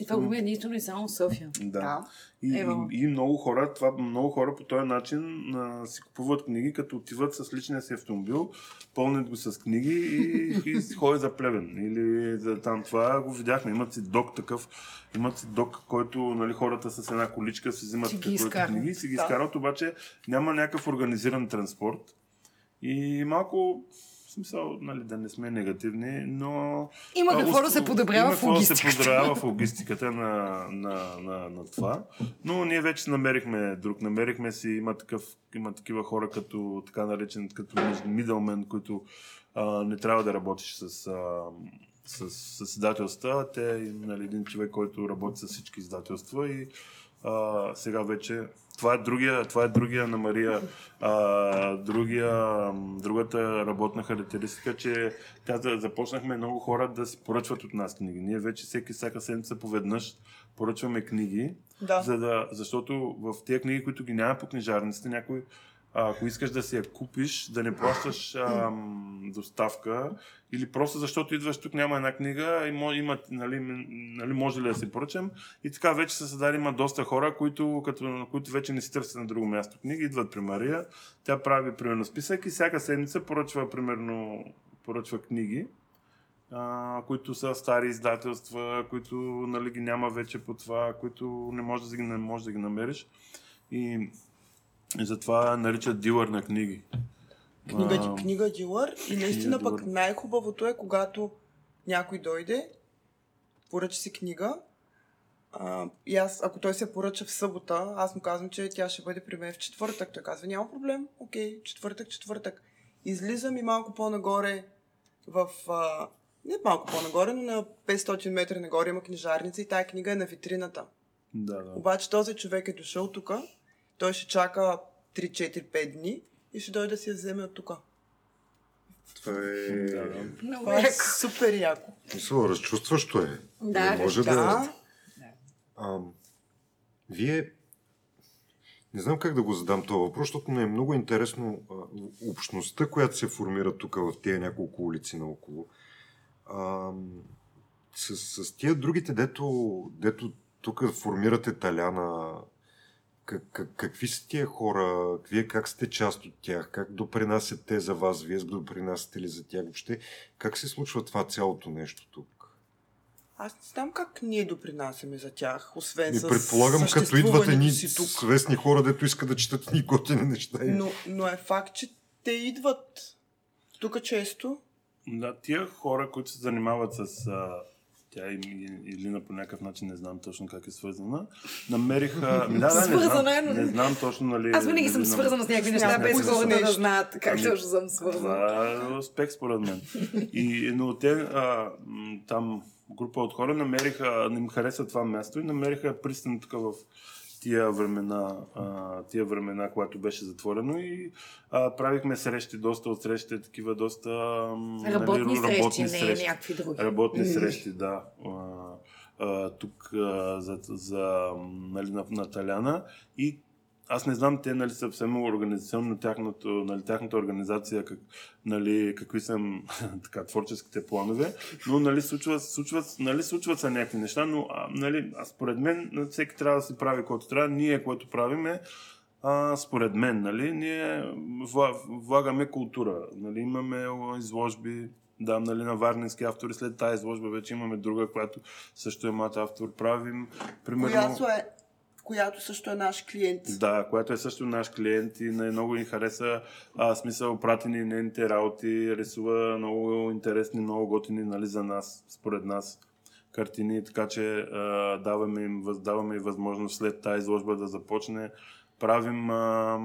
И това го има единствено и само София. да. Да. И, Ево. и, и много хора, това, много хора по този начин а, си купуват книги, като отиват с личния си автомобил, пълнят го с книги и, и ходят за плевен. Или за там това го видяхме. Имат си док такъв, имат си док, който нали, хората с една количка си взимат Си ги книги и си ги Да. изкарват, обаче няма някакъв организиран транспорт. И малко, смисъл, нали, да не сме негативни, но... Има а, какво да ус- се подобрява в какво да се логистиката. подобрява в логистиката на, на, на, на това. Но ние вече намерихме друг. Намерихме си, има, такъв, има такива хора като така наречен, като мидълмен, които а, не трябва да работиш с, а, с, с издателства. Те, нали, един човек, който работи с всички издателства и а, сега вече това е другия, това е другия на Мария, а, другия, другата работна характеристика, че тя започнахме много хора да си поръчват от нас книги. Ние вече всеки, всяка седмица поведнъж поръчваме книги, Да. за да, защото в тези книги, които ги няма по книжарниците, някой ако искаш да си я купиш, да не плащаш ам, доставка или просто защото идваш тук, няма една книга и мо- има, нали, нали, може ли да си поръчам. И така вече са създали, има доста хора, които, като, които вече не си търсят на друго място книги, идват при Мария, тя прави примерно списък и всяка седмица поръчва примерно поръчва книги, а, които са стари издателства, които нали, ги няма вече по това, които не можеш да можеш да ги намериш. И, и затова наричат дилър на книги. Книга, А, книга дилър и наистина Книга пък дилър. най-хубавото е, когато някой дойде, поръча си книга а, и аз, ако той се поръча в събота, аз му казвам, че тя ще бъде при мен в четвъртък. Той казва, няма проблем, окей, четвъртък, четвъртък. Излизам и малко по-нагоре в... А, не малко по-нагоре, но на 500 метра нагоре има книжарница и тая книга е на витрината. Да, да. Обаче този човек е дошъл тук, той ще чака 3-4-5 дни и ще дойде да си я вземе от тук. Това е... Да, да. Много Това е яко. супер яко. Мисля, разчувстващо е. Да, Не може да. да... А, вие... Не знам как да го задам този въпрос, защото ми е много интересно а, общността, която се формира тук в тези няколко улици наоколо. А, с, с тия другите, дето, дето тук формирате Таляна, как, как, какви са тия хора, вие как сте част от тях, как допринасят те за вас, вие допринасяте ли за тях въобще, как се случва това цялото нещо тук? Аз не знам как ние допринасяме за тях, освен И с предполагам, като идват едни тук. свестни хора, дето искат да четат ни готини неща. Но, но е факт, че те идват тук често. Да, тия хора, които се занимават с... А, тя и, и, Илина по някакъв начин, не знам точно как е свързана, намериха... Да, да, не е, знам, но- не знам точно, нали... Аз винаги съм свързана с някакви неща, без хората да знаят как Ами, точно съм свързана. Това е успех според мен. И, но те а, там група от хора намериха, не им хареса това място и намериха пристан тук в тия времена, а, тия времена, когато беше затворено и а, правихме срещи, доста от срещи, такива доста м, Работни срещи, работни не срещи. някакви други. Работни срещи, да. А, а, тук а, за, за нали, на, на Таляна и аз не знам те нали, съвсем организационно тяхното, нали, тяхната организация, как, нали, какви са така, творческите планове, но нали, случват, случват, нали, случват са някакви неща, но а, нали, а според мен всеки трябва да си прави което трябва. Ние, което правиме, а, според мен, нали, ние вла- влагаме култура. Нали, имаме изложби, да, нали, на варненски автори. След тази изложба вече имаме друга, която също е млад автор. Правим, примерно... Която е която също е наш клиент. Да, която е също наш клиент и много ни хареса а, смисъл, прати ни нейните работи, рисува много интересни, много готини нали, за нас, според нас картини, така че а, даваме им, даваме и възможност след тази изложба да започне. Правим а,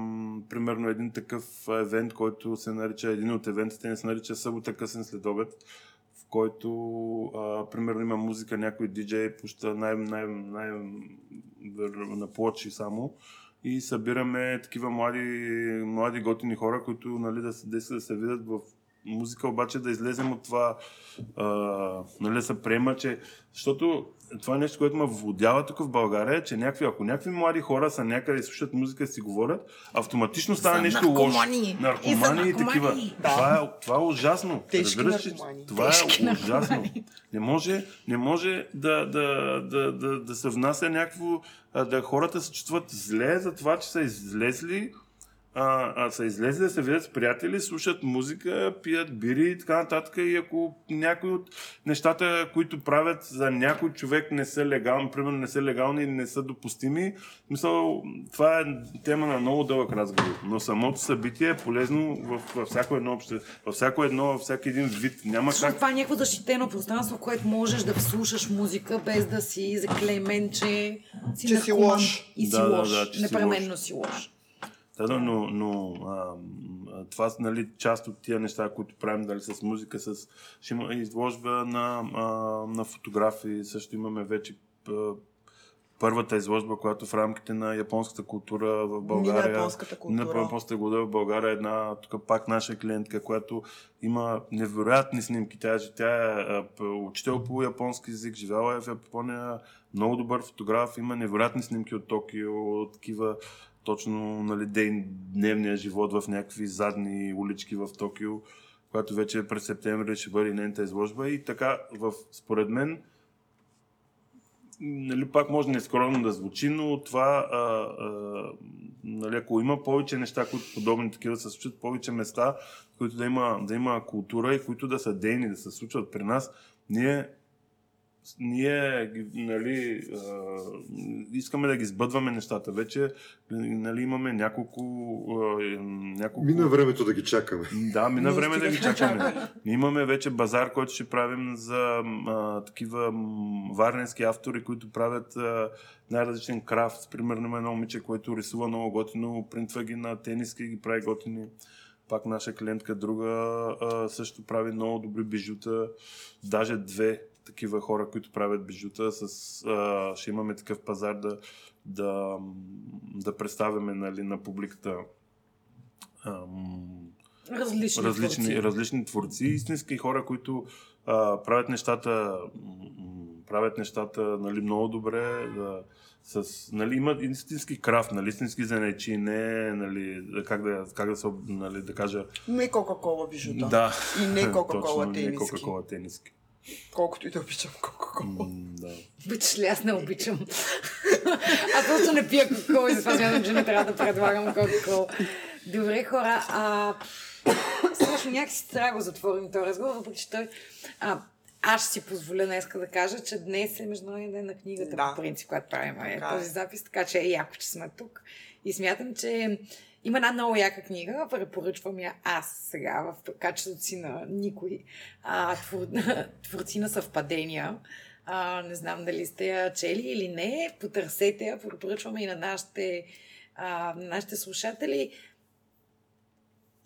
примерно един такъв евент, който се нарича, един от евентите ни се нарича Събота късен следобед, който а, примерно има музика, някой диджей пуща най, най, най, на плочи само. И събираме такива млади, млади готини хора, които нали, да, се- да се видят в музика, обаче да излезем от това, а, нали, да се приема, че... Защото това е нещо, което ме владява тук в България, е, че някакви, ако някакви млади хора са някъде и слушат музика и си говорят, автоматично става Са нещо лошо. наркомани. Наркомани И такива. наркомани. Това, е, това е ужасно. Тежки Разбираш, наркомани. Това Тежки е ужасно. наркомани. Не може, не може да, да, да, да, да се внася някакво, да хората се чувстват зле за това, че са излезли а, а, са излезли да се видят с приятели, слушат музика, пият бири и така нататък. И ако някои от нещата, които правят за някой човек не са легални, примерно не са легални или не са допустими, мисъл, това е тема на много дълъг разговор. Но самото събитие е полезно в, във всяко едно общество, във всяко едно, във всеки един вид. Няма Всъщност как това е някакво защитено пространство, в което можеш да слушаш музика без да си заклеймен, че си, Че си лош. И си Да, да, лош. да, че си Непременно лош. си лош. Да, да, но, но а, това са нали, част от тия неща, които правим дали с музика, с... ще има изложба на, а, на фотографии, също имаме вече а, първата изложба, която в рамките на японската култура в България. На японската култура. На японската култура в България е една тук пак наша клиентка, която има невероятни снимки. Тя, тя е учител по японски език, живяла е в Япония, много добър фотограф, има невероятни снимки от Токио, от такива точно нали, ден, дневния живот в някакви задни улички в Токио, която вече през септември ще бъде нейната изложба. И така, в, според мен, нали, пак може нескромно да звучи, но това, а, а, нали, ако има повече неща, които подобни такива да се случат, повече места, които да има, да има култура и които да са дейни, да се случват при нас, ние ние нали, а, искаме да ги сбъдваме нещата. Вече нали, имаме няколко, а, няколко Мина времето да ги чакаме. да, мина време да ги чакаме. Имаме вече базар, който ще правим за а, такива варненски автори, които правят а, най-различен крафт. Примерно има едно момиче, което рисува много готино, принтва ги на тениски и ги прави готини. Пак наша клиентка друга а, също прави много добри бижута. Даже две такива хора, които правят бижута. С, а, ще имаме такъв пазар да, да, да представяме нали, на публиката ам, Различни, различни, творци. различни творци, истински хора, които а, правят нещата, правят нещата нали, много добре, да, с, нали, имат истински крафт, нали, истински занечи, не, нали, как да, как да се, нали, да кажа, Не Кока-Кола бижута. да. И не Кока-Кола Точно, не тениски. Кока-Кола тениски. Колкото и да обичам Кока-Кола. Да. Обичаш ли? Аз не обичам. Аз просто не пия кока и затова смятам, че не трябва да предлагам кока Добре, хора. А, страшно някакси трябва да го затворим този разговор, въпреки че той... А, аз ще си позволя днес да кажа, че днес е Международен ден на книгата, Да. по принцип, когато правим е, е. този запис, така че е яко, че сме тук. И смятам, че има една много яка книга, препоръчвам я аз сега в качеството си на никой а, твор, творци на съвпадения. А, не знам дали сте я чели или не, потърсете я, препоръчваме и на нашите, а, на нашите слушатели.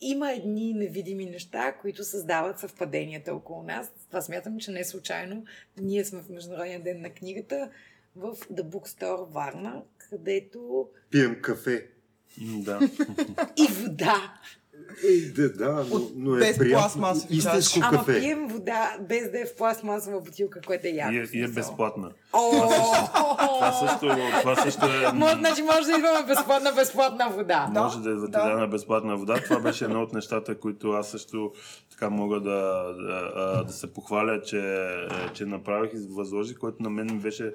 има едни невидими неща, които създават съвпаденията около нас. Това смятам, че не е случайно. Ние сме в Международния ден на книгата в The Bookstore Варна, където Пием кафе. Да. и вода. Ей, да, да, но, но е без приятно. пластмасови Истинско Ама кафе. пием вода без да е в пластмасова бутилка, което е яко. И, е- и е безплатна. Това също, това също е... Може, значи може да идваме безплатна, безплатна вода. Може да, да ти да. безплатна вода. Това беше едно от нещата, които аз също така мога да, да, да се похваля, че, е, че направих и възложих, което на мен ми беше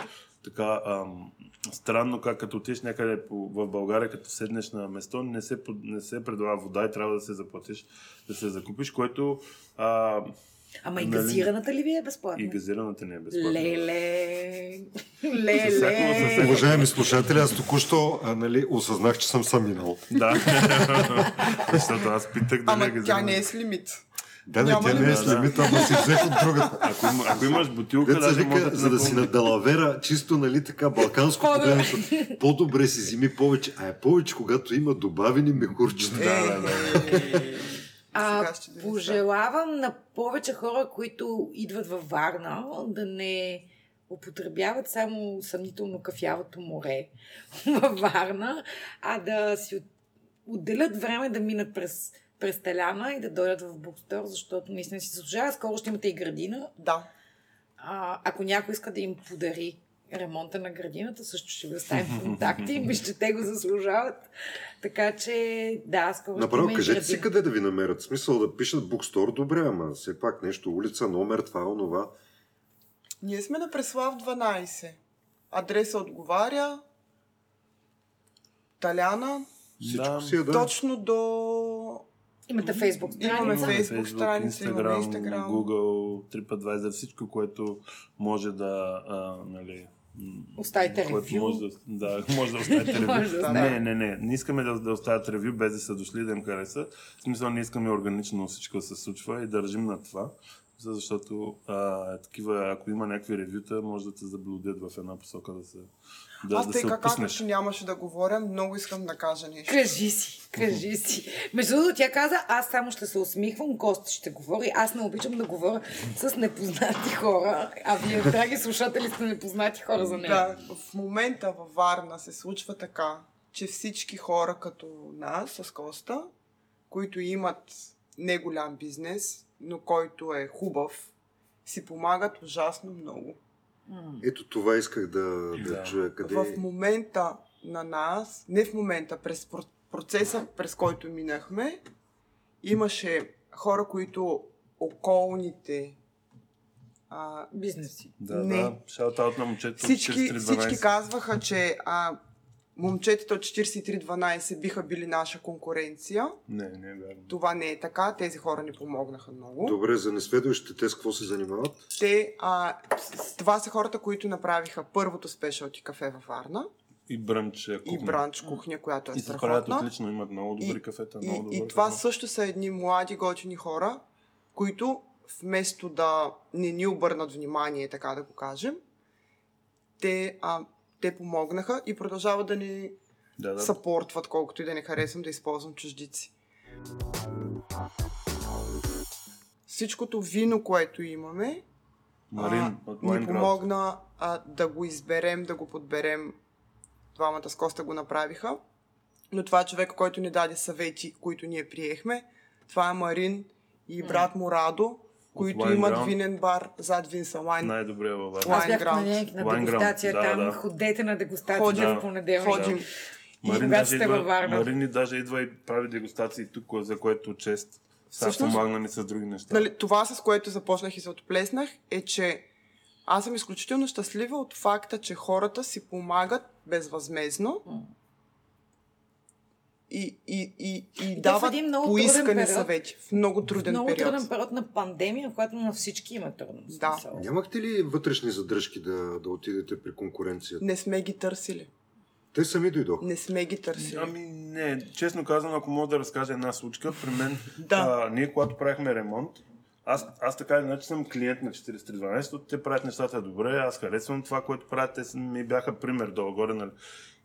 така ам, странно, как като отидеш някъде по, в България, като седнеш на место, не се, не се предлага вода и трябва да се заплатиш, да се закупиш, което а, Ама и Нали? газираната ли ви е безплатна? и газираната не е безплатна. Леле, леле. всяко- Уважаеми слушатели, аз току-що а, нали, осъзнах, че съм сам минал. Да. Защото аз питах да Ама не е тя не газирана. е с лимит. Да, да, тя не е да? с лимит, ама си взех от другата. Ако, има, ако имаш бутилка, Деца даже вика, да за да си на далавера, чисто, нали, така, балканско погледнато, по-добре си вземи повече, а е повече, когато има добавени мехурчета. Да, да, да. А, да пожелавам на повече хора, които идват във Варна, да не употребяват само съмнително кафявото море във Варна, а да си от- отделят време да минат през, през Таляна и да дойдат в Букстор, защото наистина си заслужава. Скоро ще имате и градина. Да. А, ако някой иска да им подари ремонта на градината, също ще ви оставим контакти. Мисля, че те го заслужават. Така че, да, скоро ще Направо, и кажете си градина. къде да ви намерят. Смисъл да пишат букстор, добре, ама все пак нещо, улица, номер, това, онова. Ние сме на Преслав 12. Адреса отговаря. Таляна. Всичко Да. си е да. Точно до... Имате фейсбук Имаме страница. Facebook страница, имаме Instagram. Google, TripAdvisor, всичко, което може да, а, нали, Оставите ревю. Може да, да, може да оставите ревю. Да не, не, не, не искаме да, да оставят ревю, без да са дошли да им хареса. В смисъл, не искаме органично всичко да се случва и държим на това. За- Защото а, такива, ако има някакви ревюта, може да те заблудят в една посока да се, да, Аз да тъй как както нямаше да говоря, много искам да кажа нещо. Кажи си, кажи си. Между другото, тя каза, аз само ще се усмихвам, Коста ще говори. Аз не обичам да говоря с непознати хора, а вие, драги слушатели, сте непознати хора за нея. Да, в момента във Варна се случва така, че всички хора като нас с Коста, които имат не голям бизнес, но който е хубав, си помагат ужасно много. Ето това исках да, да, Да. чуя къде В е. момента на нас, не в момента, през про- процеса, през който минахме, имаше хора, които околните а, Бизнеси. Да, Не. да. Шаут-аут на момчето. всички, 4312. всички казваха, че а, момчетите от 4312 биха били наша конкуренция. Не, не е вярно. Това не е така. Тези хора ни помогнаха много. Добре, за несведущите те с какво се занимават? Те, а, това са хората, които направиха първото спешалти кафе във Варна И брънч е и кухня. бранч кухня, която е И се страхотна. отлично, имат много добри И- кафета, И, много добър и това кафе. също са едни млади, готини хора, които вместо да не ни обърнат внимание, така да го кажем, те, а, те помогнаха и продължават да ни Да, да. съпортват, колкото и да не харесвам да използвам чуждици. Всичкото вино, което имаме, Марин а, от ни помогна а, да го изберем, да го подберем. Двамата с Коста го направиха. Но това е човек, който ни даде съвети, които ние приехме. Това е Марин и брат му Радо, които Wine имат Ground. винен бар зад Винса Лайн. Най-добрия във вас. Аз бях Ground. на Ground, дегустация да, там. да. Ходете на дегустация Ходим. в понеделник. Ходим. И Марин даже, сте във идва. Марин даже идва и прави дегустации тук, за което чест. Сега помагна ни с други неща. Нали, това, с което започнах и се отплеснах, е, че аз съм изключително щастлива от факта, че хората си помагат безвъзмезно и, и, и, и, в дават един много труден поискани период. съвети. В много труден Много период. труден период на пандемия, в която на всички има трудност. Да. Смисъл. Нямахте ли вътрешни задръжки да, да отидете при конкуренцията? Не сме ги търсили. Те сами дойдоха. Не сме ги търсили. Ами не, честно казано, ако мога да разкажа една случка, при мен, Да. а, ние когато правихме ремонт, аз, аз така или иначе съм клиент на 4312, те правят нещата добре, аз харесвам това, което правят, те ми бяха пример долу-горе. Нали.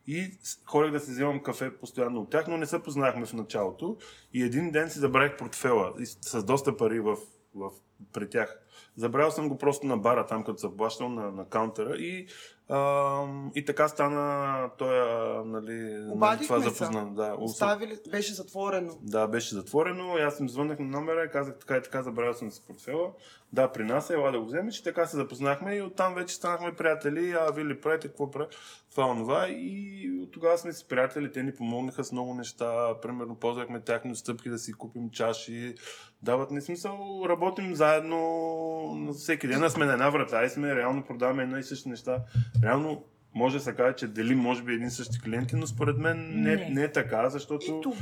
И с- ходех да си вземам кафе постоянно от тях, но не се познахме в началото. И един ден си забравих портфела с, с доста пари в, в, при тях. Забравил съм го просто на бара, там като се плащал на, на каунтера и, а, и така стана той, нали, нали, това се. запозна. Да, Оставили, беше затворено. да, беше затворено и аз им звъннах на номера и казах така и така, забравил съм си портфела. Да, при нас е, ела да го вземеш и така се запознахме и оттам вече станахме приятели. А, вие ли правите, какво прави? Това, онова. И от тогава сме си приятели, те ни помогнаха с много неща. Примерно, ползвахме тяхни стъпки да си купим чаши. Дават ни смисъл, работим заедно всеки ден. Сме на една врата и сме, реално продаваме едно и същи неща. Реално може да се каже, че делим може би един същи клиенти, но според мен не, Не. не е така, защото И тук.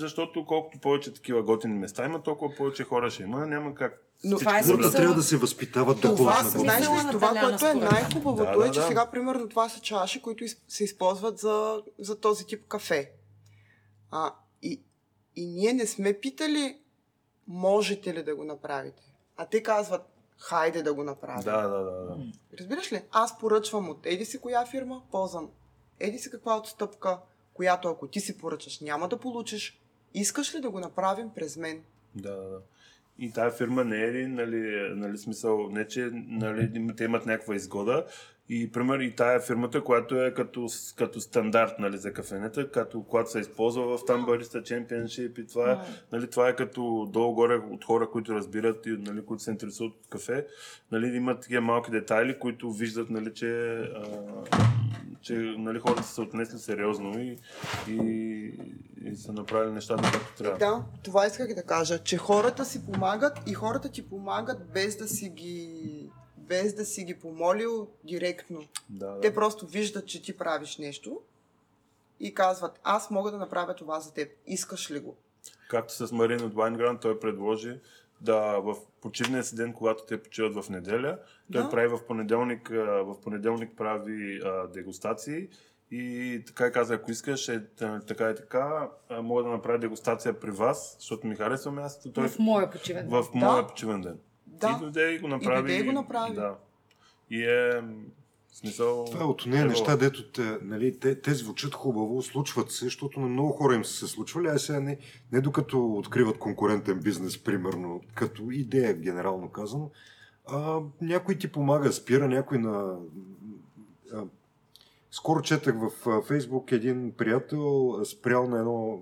Защото колкото повече такива готини места има, толкова повече хора ще има. Няма как. Но това е да смисъл- трябва да се възпитават да Това, знаеш това, Таляна, което е според мен. най-хубавото Да, е, да, че да. сега, примерно, това са чаши, които из- се използват за, за този тип кафе. А, и, и ние не сме питали, можете ли да го направите? А те казват, хайде да го направим. Да, да, да. да. Разбираш ли? Аз поръчвам от еди си коя фирма, ползвам еди си каква отстъпка, която ако ти си поръчаш, няма да получиш. Искаш ли да го направим през мен? Да, да. И тая фирма не е ли, нали, нали смисъл, не че нали, те имат някаква изгода. И, пример, и тая фирмата, която е като, като стандарт нали, за кафенета, като, когато се използва в там Barista Championship и това, е, нали, това е като долу-горе от хора, които разбират и нали, които се интересуват от кафе. Нали, имат такива малки детайли, които виждат, нали, че, а, че нали, хората са се отнесли сериозно и, и, и са направили нещата както трябва. Да, това исках да кажа, че хората си помагат и хората ти помагат без да си ги без да си ги помолил директно. Да, да. Те просто виждат, че ти правиш нещо и казват, аз мога да направя това за теб. Искаш ли го? Както с Марин от Вайнгран, той предложи да в почивния си ден, когато те почиват в неделя, той Да. прави в понеделник, в понеделник прави а, дегустации и така и каза, ако искаш, е, така и така, а, мога да направя дегустация при вас, защото ми харесва мястото. Той В моя почивен. в моя почивен ден. Да. И дойде и го направи. дойде и го направи. Да. И е смисъл... Това е от нея ево. неща, дето те, нали, те, те звучат хубаво, случват се, защото на много хора им са се случвали, а сега не, не докато откриват конкурентен бизнес, примерно, като идея, генерално казано, а, някой ти помага, спира някой на... А, скоро четах в Фейсбук един приятел спрял на едно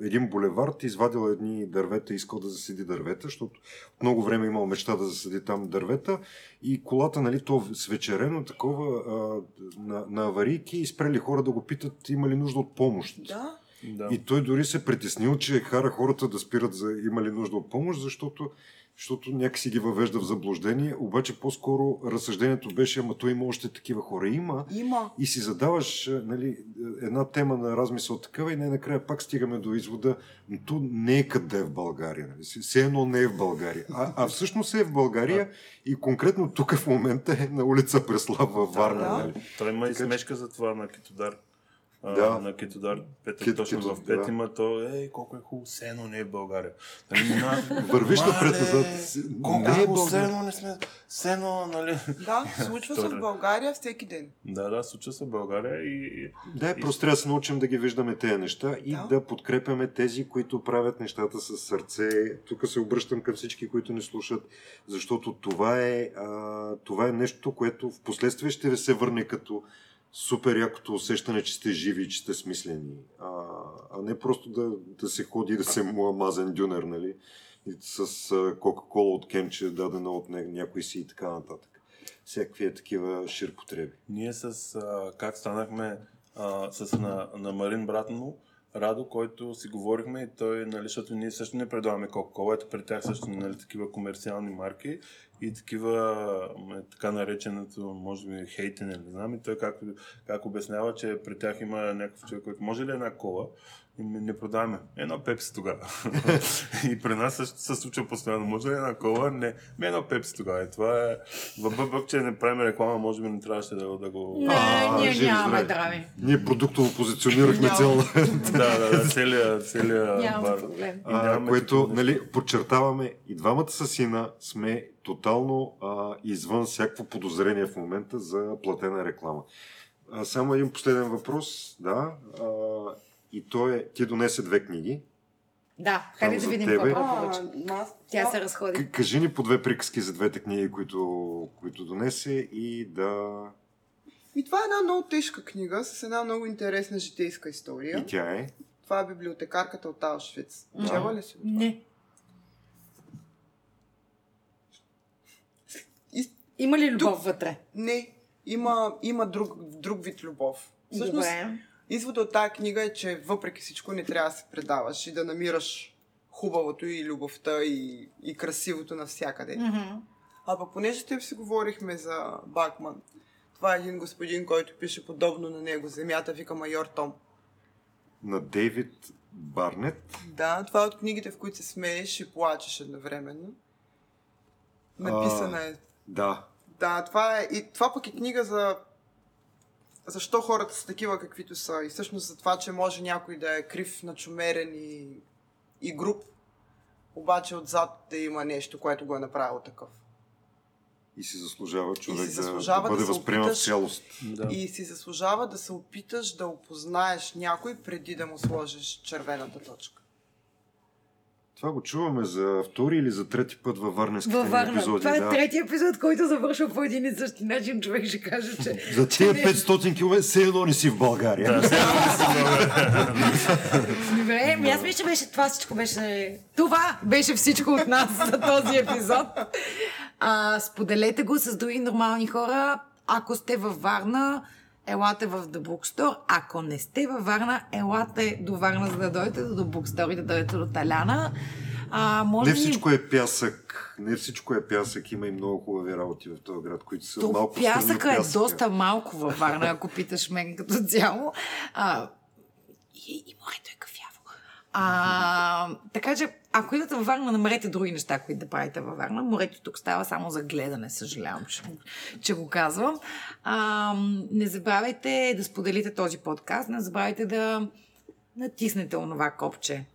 един булевард, извадил едни дървета, искал да засади дървета, защото от много време имал мечта да засади там дървета и колата, нали, то свечерено такова а, на, на аварийки и спрели хора да го питат има ли нужда от помощ. Да. Да. И той дори се притеснил, че хара хората да спират за има ли нужда от помощ, защото, защото някакси ги въвежда в заблуждение. Обаче по-скоро разсъждението беше, ама той има още такива хора. Има. Има. И си задаваш а, нали, една тема на размисъл такава и най-накрая пак стигаме до извода, но то не е къде е в България. Нали? Все едно не е в България. А, а всъщност е в България и конкретно тук в момента е на улица Преслав във Варна. Да. Нали? Той има и смешка за това на Китодар. Да. На Китодар. Петък Кит- точно Кито, в пет да. има то, ей, колко е хубаво, сено не е в България. Нали, мина- Вървиш Мале, напред-назад. Колко Не е хубаво, сено не сме, сено, нали. Да, случва се в България всеки ден. Да, да, случва се в България и... Да, просто трябва да се научим да ги виждаме тези неща и Да. да. подкрепяме тези, които правят нещата с сърце. Тук се обръщам към всички, които ни слушат, защото това е, а, това е нещо, което в последствие ще ви се върне като супер якото усещане, че сте живи и че сте смислени. А, а не просто да, да се ходи и да се му мазен дюнер, нали? И с Кока-кола от кенче, дадена от ня- някой си и така нататък. Всякакви е такива ширпотреби. Ние с... А, как станахме а, с на, на Марин Братно, Радо, който си говорихме и той, нали, защото ние също не предаваме Кока-Кола, ето при тях също нали, такива комерциални марки и такива, м, така нареченото, може би, хейтене, не знам, и той как, как обяснява, че при тях има някакъв човек, който може ли една кола, и ми не продаваме. Едно пепси тогава. и при нас също се случва постоянно. Може ли една кола? Не. Ми едно пепси тогава. И това е... В бъбък, че не правим реклама, може би не трябваше да, да го... Не, А, ние живи нямаме здраве. драми. Ние продуктово позиционирахме цяло. да, да, да, целият, целият бар. А, което, нали, подчертаваме, и двамата с сина сме тотално а, извън всякакво подозрение в момента за платена реклама. А, само един последен въпрос, да. А, и то е, ти донесе две книги. Да, хайде за да видим тебе. какво А, повече. Тя се разходи. К- кажи ни по две приказки за двете книги, които, които донесе и да... И това е една много тежка книга с една много интересна житейска история. И тя е. Това е библиотекарката от Аушвиц. Чела ли си? Не. И- Има ли любов вътре? Не, има, има друг, друг вид любов. Всъщност, Добре. Изводът от тази книга е, че въпреки всичко не трябва да се предаваш и да намираш хубавото и любовта и, и красивото навсякъде. Мгм. А пък понеже те си говорихме за Бакман, това е един господин, който пише подобно на него. Земята вика майор Том. На Дейвид Барнет. Да, това е от книгите, в които се смееш и плачеш едновременно. Написана е. Да. Да, това е. И това пък е книга за. Защо хората са такива, каквито са. И всъщност за това, че може някой да е крив, начумерен и, и груб. Обаче отзад да има нещо, което го е направило такъв. И си заслужава човек си да, заслужава да бъде да се възприемат в цялост. Да. И си заслужава да се опиташ да опознаеш някой преди да му сложиш червената точка. Това го чуваме за втори или за трети път във Варненските Във Варна. епизоди. Това е да. третия епизод, който завършва по един и същи начин. Човек ще каже, че... За тия 500 км все едно не си в България. Добре, ми аз мисля, че беше това всичко беше... Това беше всичко от нас за този епизод. А, споделете го с други нормални хора. Ако сте във Варна, елате в The Bookstore. Ако не сте във Варна, елате до Варна, за да дойдете до The Bookstore и да дойдете до Таляна. А, може Не всичко е пясък. Не всичко е пясък. Има и много хубави работи в този град, които са То малко пясъка страни е пясъка. доста малко във Варна, ако питаш мен като цяло. А, и, и морето е кафяво. А, така че, ако идвате във Варна, намерете други неща, които да правите във Варна. Морето тук става само за гледане, съжалявам, че, че го казвам. А, не забравяйте да споделите този подкаст, не забравяйте да натиснете онова копче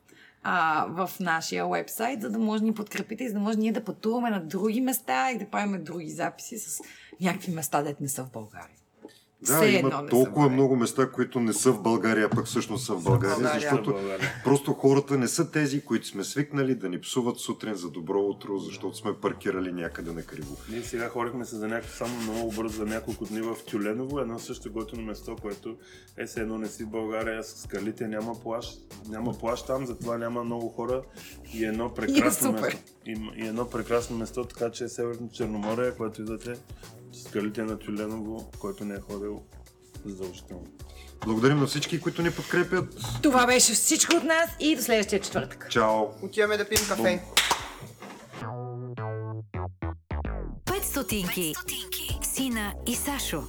а, в нашия вебсайт, за да може да ни подкрепите и за да може ние да пътуваме на други места и да правим други записи с някакви места, дет не са в България. Да, Все има едно толкова много места, които не са в България, пък всъщност са в България, България. защото България. просто хората не са тези, които сме свикнали да ни псуват сутрин за добро утро, защото сме паркирали някъде на криво. Ние сега ходихме се за някакво само много бързо за няколко дни в Тюленово, едно също готино место, което е се едно не си в България, с скалите няма плаш, няма плаш там, затова няма много хора и едно прекрасно супер. место. И, и едно прекрасно место, така че е Северно Черноморие, което идвате, скалите на Тюленово, който не е ходил задължително. Благодарим на всички, които ни подкрепят. Това беше всичко от нас и до следващия четвъртък. Чао! Отиваме да пием кафе. 5 стотинки. Сина и Сашо.